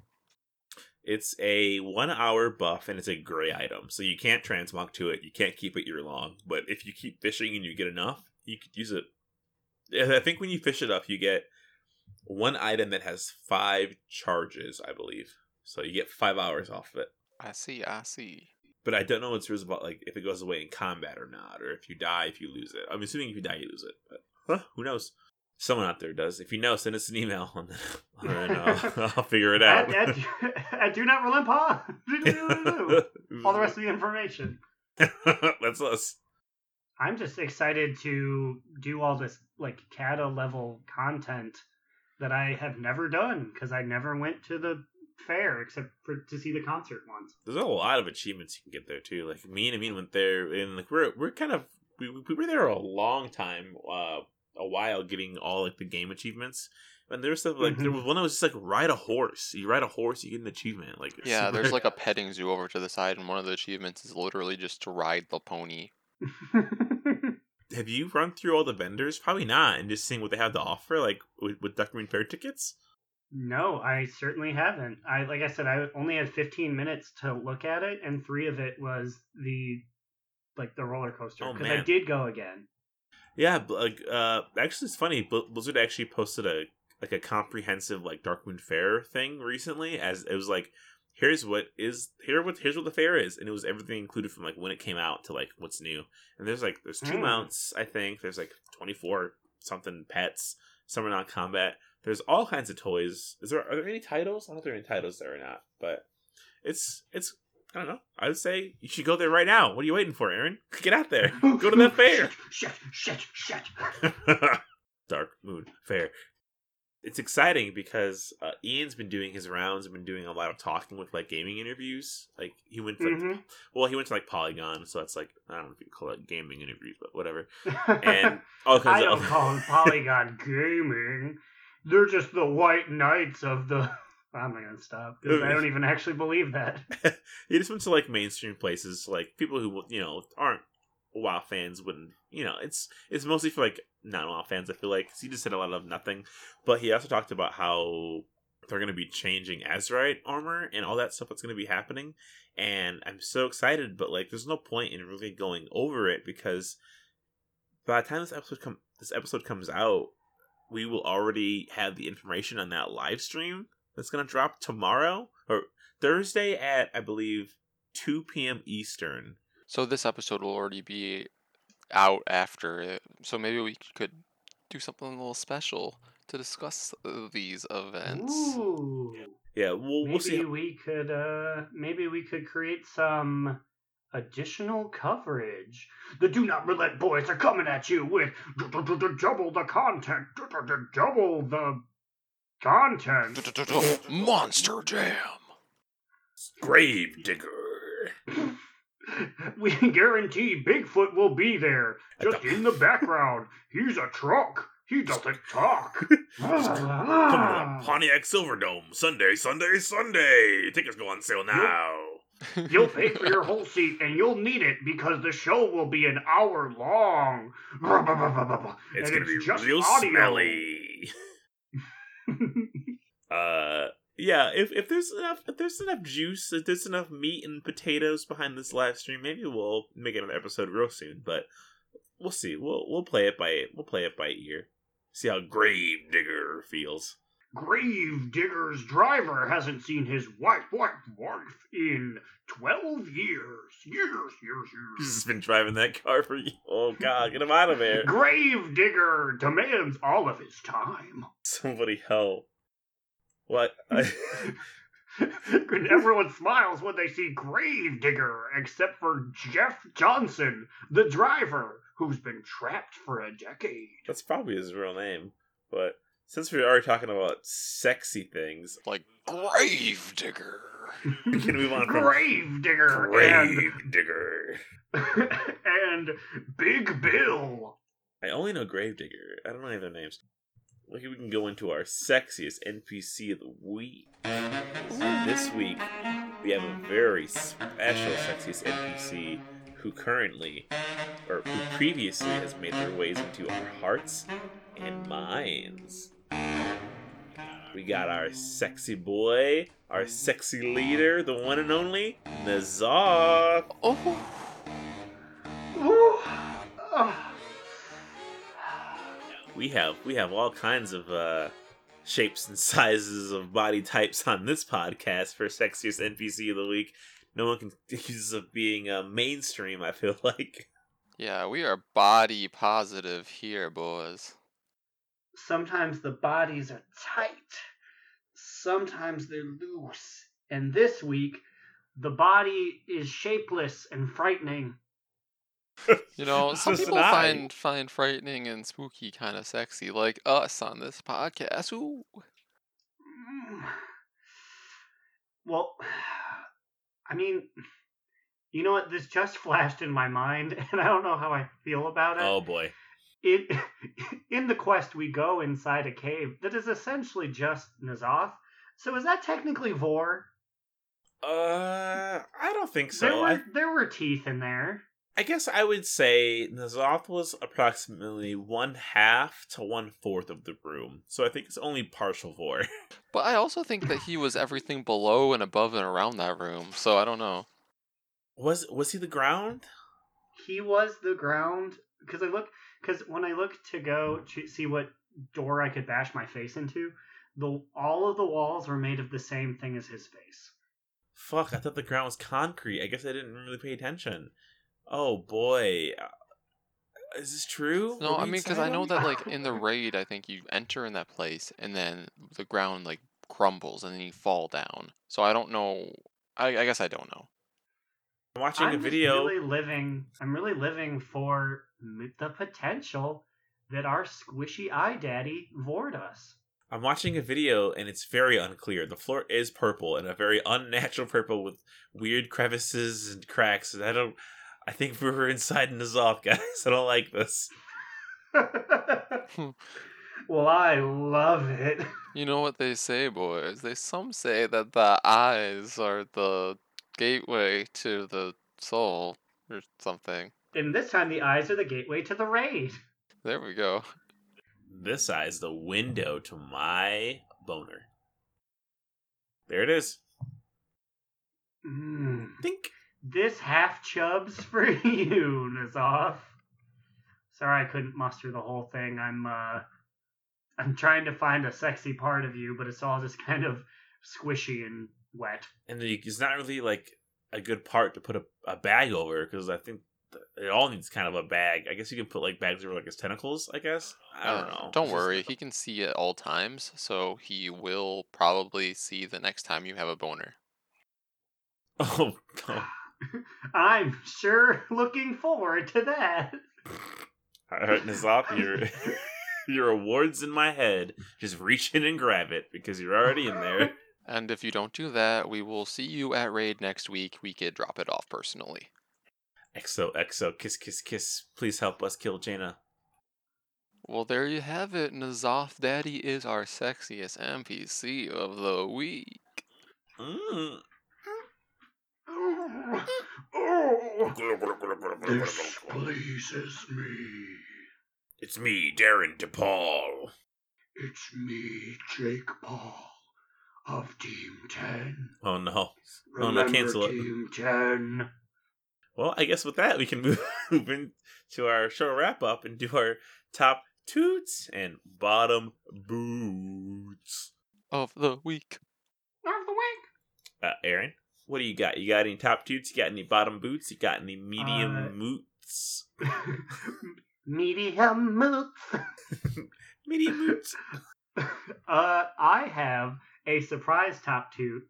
It's a one hour buff and it's a gray item, so you can't transmog to it. You can't keep it year long. But if you keep fishing and you get enough, you could use it. I think when you fish it up, you get one item that has five charges, I believe. So you get five hours off of it. I see, I see. But I don't know what's rules about like if it goes away in combat or not, or if you die, if you lose it. I'm assuming if you die, you lose it. But huh, who knows? Someone out there does. If you know, send us an email and then I'll, I'll figure it out. At, at, at Do Not Relent Pod. All the rest of the information. That's us. I'm just excited to do all this like Cata level content that I have never done because I never went to the fair except for to see the concert once. There's a lot of achievements you can get there too. Like me and Amin went there, and like we're we're kind of we, we were there a long time, uh, a while, getting all like the game achievements. And there was stuff like there Mhm. was one that was just like ride a horse. You ride a horse, you get an achievement. Like Yeah, super- there's like a petting zoo over to the side, and one of the achievements is literally just to ride the pony. Have you run through all the vendors? Probably not, and just seeing what they have to offer, like with, with Darkmoon Fair tickets. no, I certainly haven't. I like I said, I only had 15 minutes to look at it, and three of it was the like the roller coaster Oh, because I did go again. Yeah, like uh, actually, it's funny. Bl- Blizzard actually posted a like a comprehensive like Darkmoon Fair thing recently, as it was like, here's what is here what here's what the fair is, and it was everything included from like when it came out to like what's new. And there's like there's two Mm. mounts, I think. There's like twenty four something pets. Some are not combat. There's all kinds of toys. Is there are there any titles? I don't know if there are any titles there or not, but it's it's. I don't know. I would say you should go there right now. What are you waiting for, Aaron? Get out there. Go to that fair. Shut, shut, shut. Dark Moon Fair. It's exciting because uh, Ian's been doing his rounds and been doing a lot of talking with like gaming interviews. Like he went to, like, Mhm. well, he went to like Polygon, so that's like I don't know if you call it gaming interviews, but whatever. And all kinds I of don't call them Polygon Gaming. They're just the white knights of the I'm not gonna stop because I don't even actually believe that. he just went to like mainstream places, like people who you know aren't WoW fans wouldn't. You know, it's it's mostly for like non-WoW fans. I feel like 'cause he just said a lot of nothing, but he also talked about how they're going to be changing Azerite armor and all that stuff that's going to be happening. And I'm so excited, but like, there's no point in really going over it because by the time this episode come this episode comes out, we will already have the information on that live stream that's going to drop tomorrow or Thursday at I believe 2 p.m. Eastern. So this episode will already be out after it. So maybe we could do something a little special to discuss these events. Ooh. Yeah, we'll we'll see. Maybe how- we could uh maybe we could create some additional coverage. The Do Not Relent boys are coming at you with double the content, double the content. Monster Jam. Grave digger. We guarantee Bigfoot will be there, just in the background. He's a truck. He doesn't talk. Come on, Pontiac Silverdome, Sunday, Sunday, Sunday. Tickets go on sale now. You'll pay for your whole seat, and you'll need it because the show will be an hour long. It's And gonna be just real audio. smelly. uh, yeah. If if there's enough if there's enough juice, if there's enough meat and potatoes behind this live stream, maybe we'll make another episode real soon. But we'll see. We'll we'll play it by we'll play it by ear. See how Grave Digger feels. Grave Digger's driver hasn't seen his wife, wife, wife in 12 years. Years, years, He's years. just been driving that car for you. Oh God, get him out of there! Grave Digger demands all of his time. Somebody help! What? I, Everyone smiles when they see Grave Digger, except for Jeff Johnson, the driver, who's been trapped for a decade. that's probably his real name. But since we're already talking about sexy things, Like Grave Digger. we can move on from Gravedigger, and and Big Bill. I only know Gravedigger. I don't know any other names. Maybe we can go into our sexiest NPC of the week. This week, we have a very special sexiest NPC who currently, or who previously has made their ways into our hearts and minds. We got our sexy boy, our sexy leader, the one and only Nazar. Oh, Ooh. Ah. we have we have all kinds of uh shapes and sizes of body types on this podcast for sexiest npc of the week no one can accuse us of being uh, mainstream i feel like yeah, we are body positive here, boys. Sometimes the bodies are tight. Sometimes they're loose. And this week, the body is shapeless and frightening. You know, some Just an people eye. find find frightening and spooky kind of sexy, like us on this podcast. Ooh. Well, I mean, you know what? This just flashed in my mind, and I don't know how I feel about it. oh boy It in the quest we go inside a cave that is essentially just N'Zoth. So is that technically Vor? uh i don't think so. there so were I, there were teeth in there. I guess i would say N'Zoth was approximately one half to one fourth of the room so i think it's only partial vor But I also think that he was everything below and above and around that room, so I don't know. was was he the ground He was the ground because I look because when I looked to go to see what door I could bash my face into, the all of the walls were made of the same thing as his face. Fuck, I thought the ground was concrete. I guess I didn't really pay attention. Oh boy. Uh, Is this true? No, I mean, because I know that like in the raid, I think you enter in that place and then the ground like crumbles and then you fall down. So I don't know. I, I guess I don't know. I'm watching I'm a video. really living. I'm really living for m- the potential that our squishy eye daddy vored us. I'm watching a video and it's very unclear. The floor is purple and a very unnatural purple with weird crevices and cracks. And I don't. I think we were inside N'Zoth, guys. I don't like this. well, I love it. You know what they say, boys? They some say that the eyes are the gateway to the soul or something. And this time the eyes are the gateway to the raid. There we go. This eye is the window to my boner. There it is. Mm. Think. This half chubs for you, N'Zoth. Sorry I couldn't muster the whole thing. I'm uh I'm trying to find a sexy part of you, but it's all just kind of squishy and wet. And it's not really like a good part to put a, a bag over because I think th- it all needs kind of a bag. I guess you can put like bags over like his tentacles. I guess I don't Uh, know. Don't It's just- worry, he can see at all times, so he will probably see the next time you have a boner. Oh no! I'm sure looking forward to that. All right, Nazop, your your award's in my head. Just reach in and grab it because you're already in there. And if you don't do that, we will see you at Raid next week. We could drop it off personally. XO XO kiss kiss kiss. Please help us kill Jaina. Well, there you have it. N'Zoth Daddy is our sexiest NPC of the week. Mm. This pleases me. It's me, Darren DePaul. It's me, Jake Paul of Team 10. Oh no. Oh no, cancel it. Team 10. Well, I guess with that we can move, move into our show wrap up and do our top toots and bottom boots. Of the week. Of the week. Uh, Aaron, what do you got? You got any top toots? You got any bottom boots? You got any medium Uh, moots? Medium moots. Medium moots. uh, I have a surprise top toot.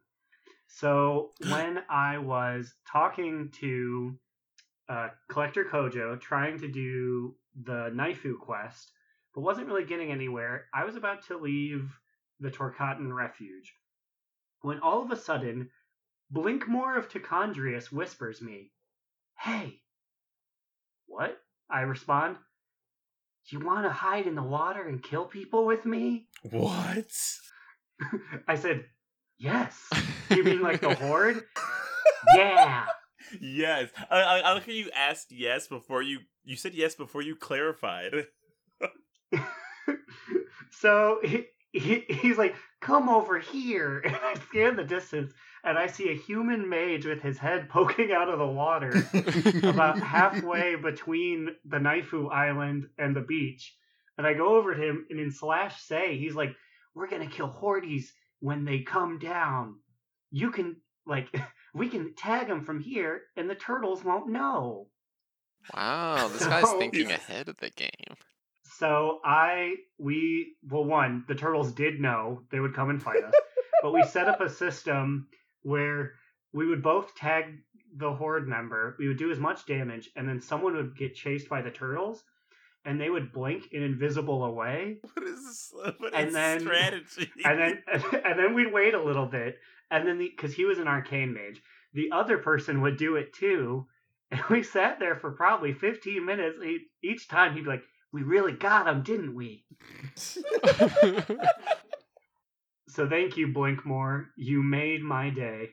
So when I was talking to uh, Collector Kojo, trying to do the Naifu quest, but wasn't really getting anywhere, I was about to leave the Tortaka Refuge when all of a sudden, Blinkmore of Tichondrius whispers me, "Hey, what?" I respond, "Do you want to hide in the water and kill people with me?" What? I said, Yes. You mean like the horde? Yeah. yes. I, I, I like how you asked yes before you you said yes before you clarified. so he, he, he's like, Come over here. And I scan the distance and I see a human mage with his head poking out of the water about halfway between the Naifu Island and the beach. And I go over to him and in slash say, he's like, We're gonna kill hordes when they come down. You can like we can tag them from here and the turtles won't know. Wow, this guy's So- thinking ahead of the game. So I we well one, the turtles did know they would come and fight us. but we set up a system where we would both tag the horde member, we would do as much damage, and then someone would get chased by the turtles, and they would blink and invisible away. what is this? What And is then- strategy? and then and then we'd wait a little bit, and then because he was an arcane mage, the other person would do it too, and we sat there for probably fifteen minutes. E- Each time he'd be like, "We really got him, didn't we?" So thank you, Blinkmore. You made my day.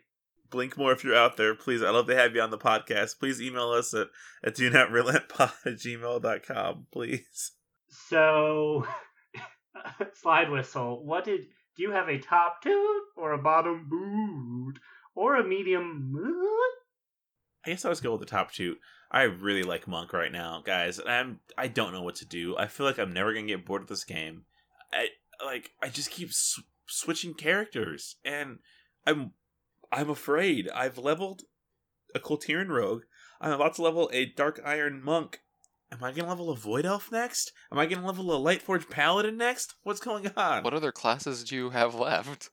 Blink more if you're out there, please. I'd love to have you on the podcast. Please email us at, at do not relent pod at gmail.com, please. So, slide whistle. What did do you have a top toot or a bottom boot or a medium? I guess I'll just go with the top two. I really like Monk right now, guys. and I'm I don't know what to do. I feel like I'm never gonna get bored of this game. I like I just keep sw- switching characters, and I'm I'm afraid. I've leveled a Kul Tiran rogue. I'm about to level a Dark Iron monk. Am I gonna level a Void Elf next? Am I gonna level a Lightforged Paladin next? What's going on? what other classes do you have left?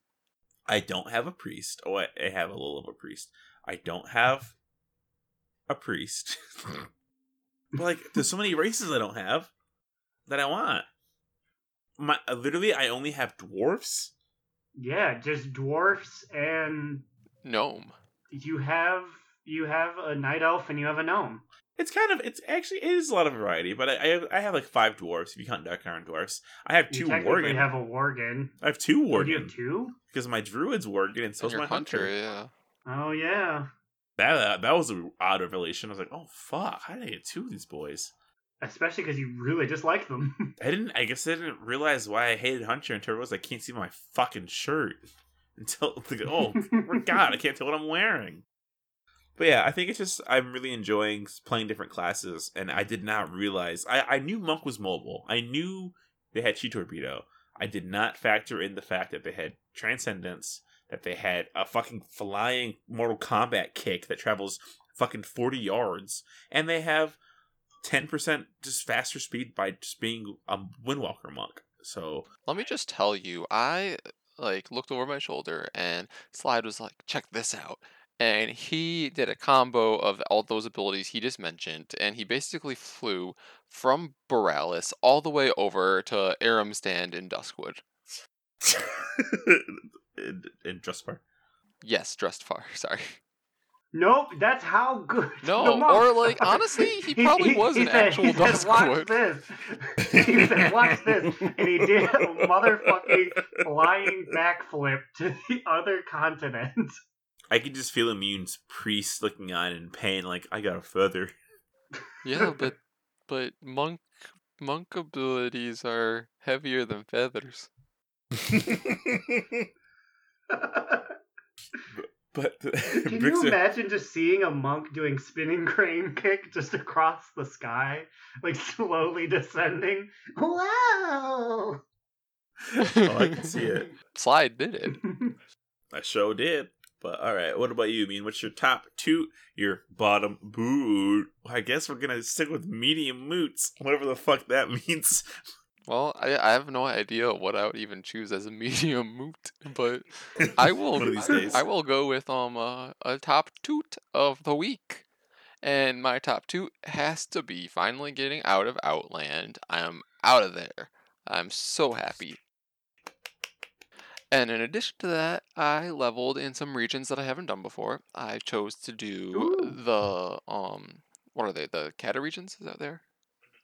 I don't have a priest. Oh, I, I have a little of a priest. I don't have a priest. but like, there's so many races I don't have that I want. My uh, literally, I only have dwarfs. Yeah, just dwarfs and Gnome. you have you have a night elf and you have a gnome. It's kind of it's actually it is a lot of variety, but I I have, I have like five dwarfs if you count Dark Iron dwarfs. I have You two technically worgen. have a worgen. I have two do you have two? because my druid's worgen and And so's your my hunter. yeah. Oh yeah. That that, that was an odd revelation. I was like, oh fuck, how did I get two of these boys? Especially because you really dislike them. I didn't. I guess I didn't realize why I hated Hunter until I realized I can't see my fucking shirt until oh god, I can't tell what I'm wearing. But yeah, I think it's just I'm really enjoying playing different classes, and I did not realize I I knew Monk was mobile. I knew they had Chi Torpedo. I did not factor in the fact that they had Transcendence, that they had a fucking flying Mortal Kombat kick that travels fucking 40 yards, and they have 10% just faster speed by just being a Windwalker monk. So, Let me just tell you, I like looked over my shoulder and Slide was like, check this out. And he did a combo of all those abilities he just mentioned, and he basically flew from Boralus all the way over to Aram Stand in Duskwood. in, in Drustvar. Yes, Drustvar, sorry. Nope, that's how good. No, the or, like, honestly, he probably was an actual he said, Duskwood." Watch this. he said, "Watch this," and he did a motherfucking flying backflip to the other continent. I could just feel Immune's priest looking on in pain, like, I got a feather. Yeah, but but monk monk abilities are heavier than feathers. But the, Can Bricks you imagine just seeing a monk doing spinning crane kick just across the sky, like slowly descending? Wow! oh, I can see it. Slide did it. I sure did. But all right, what about you? I mean, what's your top two? Your bottom boot? I guess we're gonna stick with medium moots, whatever the fuck that means. Well, I, I have no idea what I would even choose as a medium moot, but I will One of these days. I will go with um uh, a top toot of the week. And my top toot has to be finally getting out of Outland. I am out of there. I'm so happy. And in addition to that, I leveled in some regions that I haven't done before. I chose to do Ooh. the um what are they? The Cata regions? Is that there?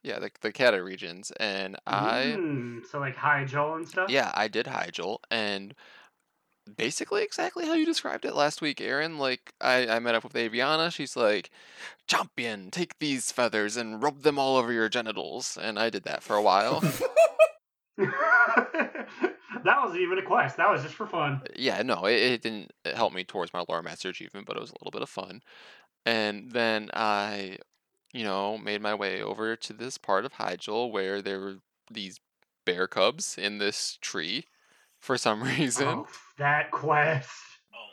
Yeah, the the Cata regions. And I Mm, so like Hyjal and stuff. yeah, I did Hyjal, and basically exactly how you described it last week, Aaron. Like, I, I met up with Aviana. She's like, Champion, take these feathers and rub them all over your genitals. And I did that for a while. that wasn't even a quest. That was just for fun. yeah, no, it, it didn't help me towards my lore master achievement, but it was a little bit of fun. And then I, you know, made my way over to this part of Hyjal where there were these bear cubs in this tree for some reason. Oh, that quest.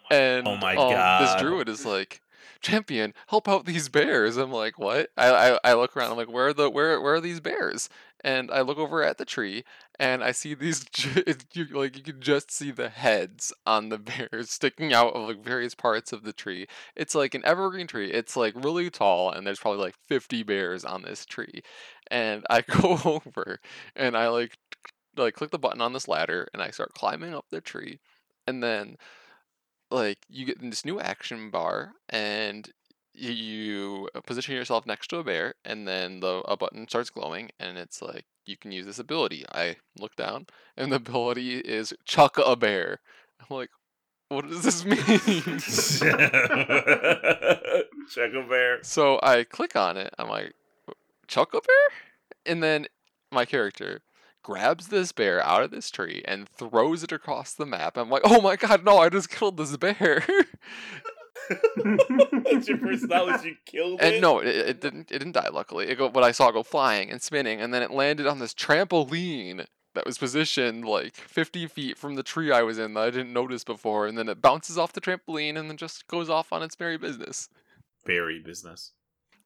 And Oh my um, God. this druid is like, champion, help out these bears. I'm like, what? I, I I look around. I'm like, where are the where where are these bears? And I look over at the tree, and I see these. like you can just see the heads on the bears sticking out of like various parts of the tree. It's like an evergreen tree. It's like really tall, and there's probably like 50 bears on this tree. And I go over, and I like like click the button on this ladder, and I start climbing up the tree, and then like you get this new action bar and you uh, position yourself next to a bear and then the a button starts glowing and it's like you can use this ability. I look down and the ability is chuck a bear. I'm like what does this mean? Check a bear. so i click on it. I'm like chuck a bear? And then my character grabs this bear out of this tree and throws it across the map. I'm like oh my god no i just killed this bear That's your first knowledge you killed it. And no, it, it didn't. It didn't die. Luckily, it go. What I saw go flying and spinning, and then it landed on this trampoline that was positioned like 50 feet from the tree I was in that I didn't notice before, and then it bounces off the trampoline and then just goes off on its merry business. Berry business.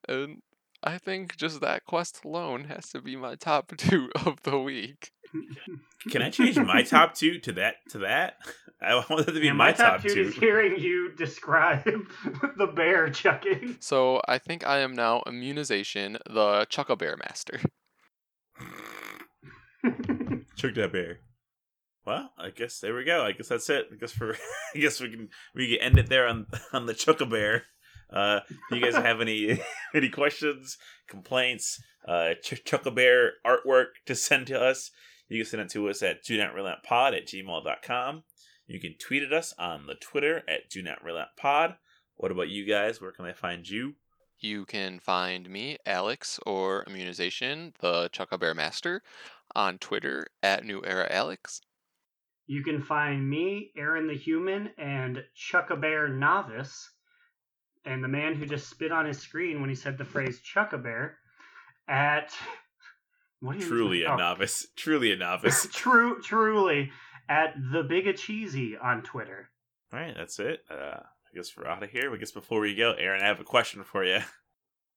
And I think just that quest alone has to be my top two of the week. Can I change my top two to that? To that? I want that to be And my, my top top two is hearing you describe the bear chucking. So I think I am now immunization, the Chucka Bear Master. Choke that bear. Well, I guess there we go. I guess that's it. I guess for I guess we can we can end it there on on the Choco Bear. Uh, if you guys have any any questions, complaints, uh, Ch- Chuckabear artwork to send to us, you can send it to us at do not relent pod at gmail.com. You can tweet at us on the Twitter at do not relent pod. What about you guys? Where can I find you? You can find me, Alex, or Immunization, the Chucka Bear Master, on Twitter at New Era Alex. You can find me, Aaron the Human, and Chuckabear Novice, and the man who just spit on his screen when he said the phrase Chuckabear, at what do you Truly a oh, novice. Truly a novice. True, truly at the Big Cheesy on Twitter. All right, that's it. Uh, I guess we're out of here. I guess before we go, Aaron, I have a question for you.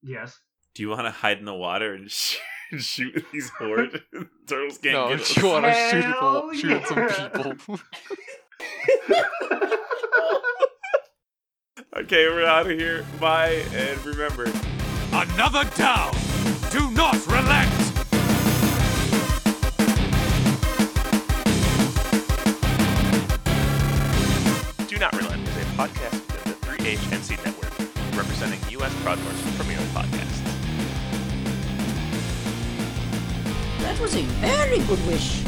Yes. Do you want to hide in the water and sh- shoot these horde turtles? Can't No, get do us. you want to shoot, at Hell the- shoot at some people? Okay, we're out of here. Bye, and remember. Another down! Do not relent! Do Not Relent is a podcast within the 3HNC network, representing U.S. Broadmore's premier podcasts. That was a very good wish.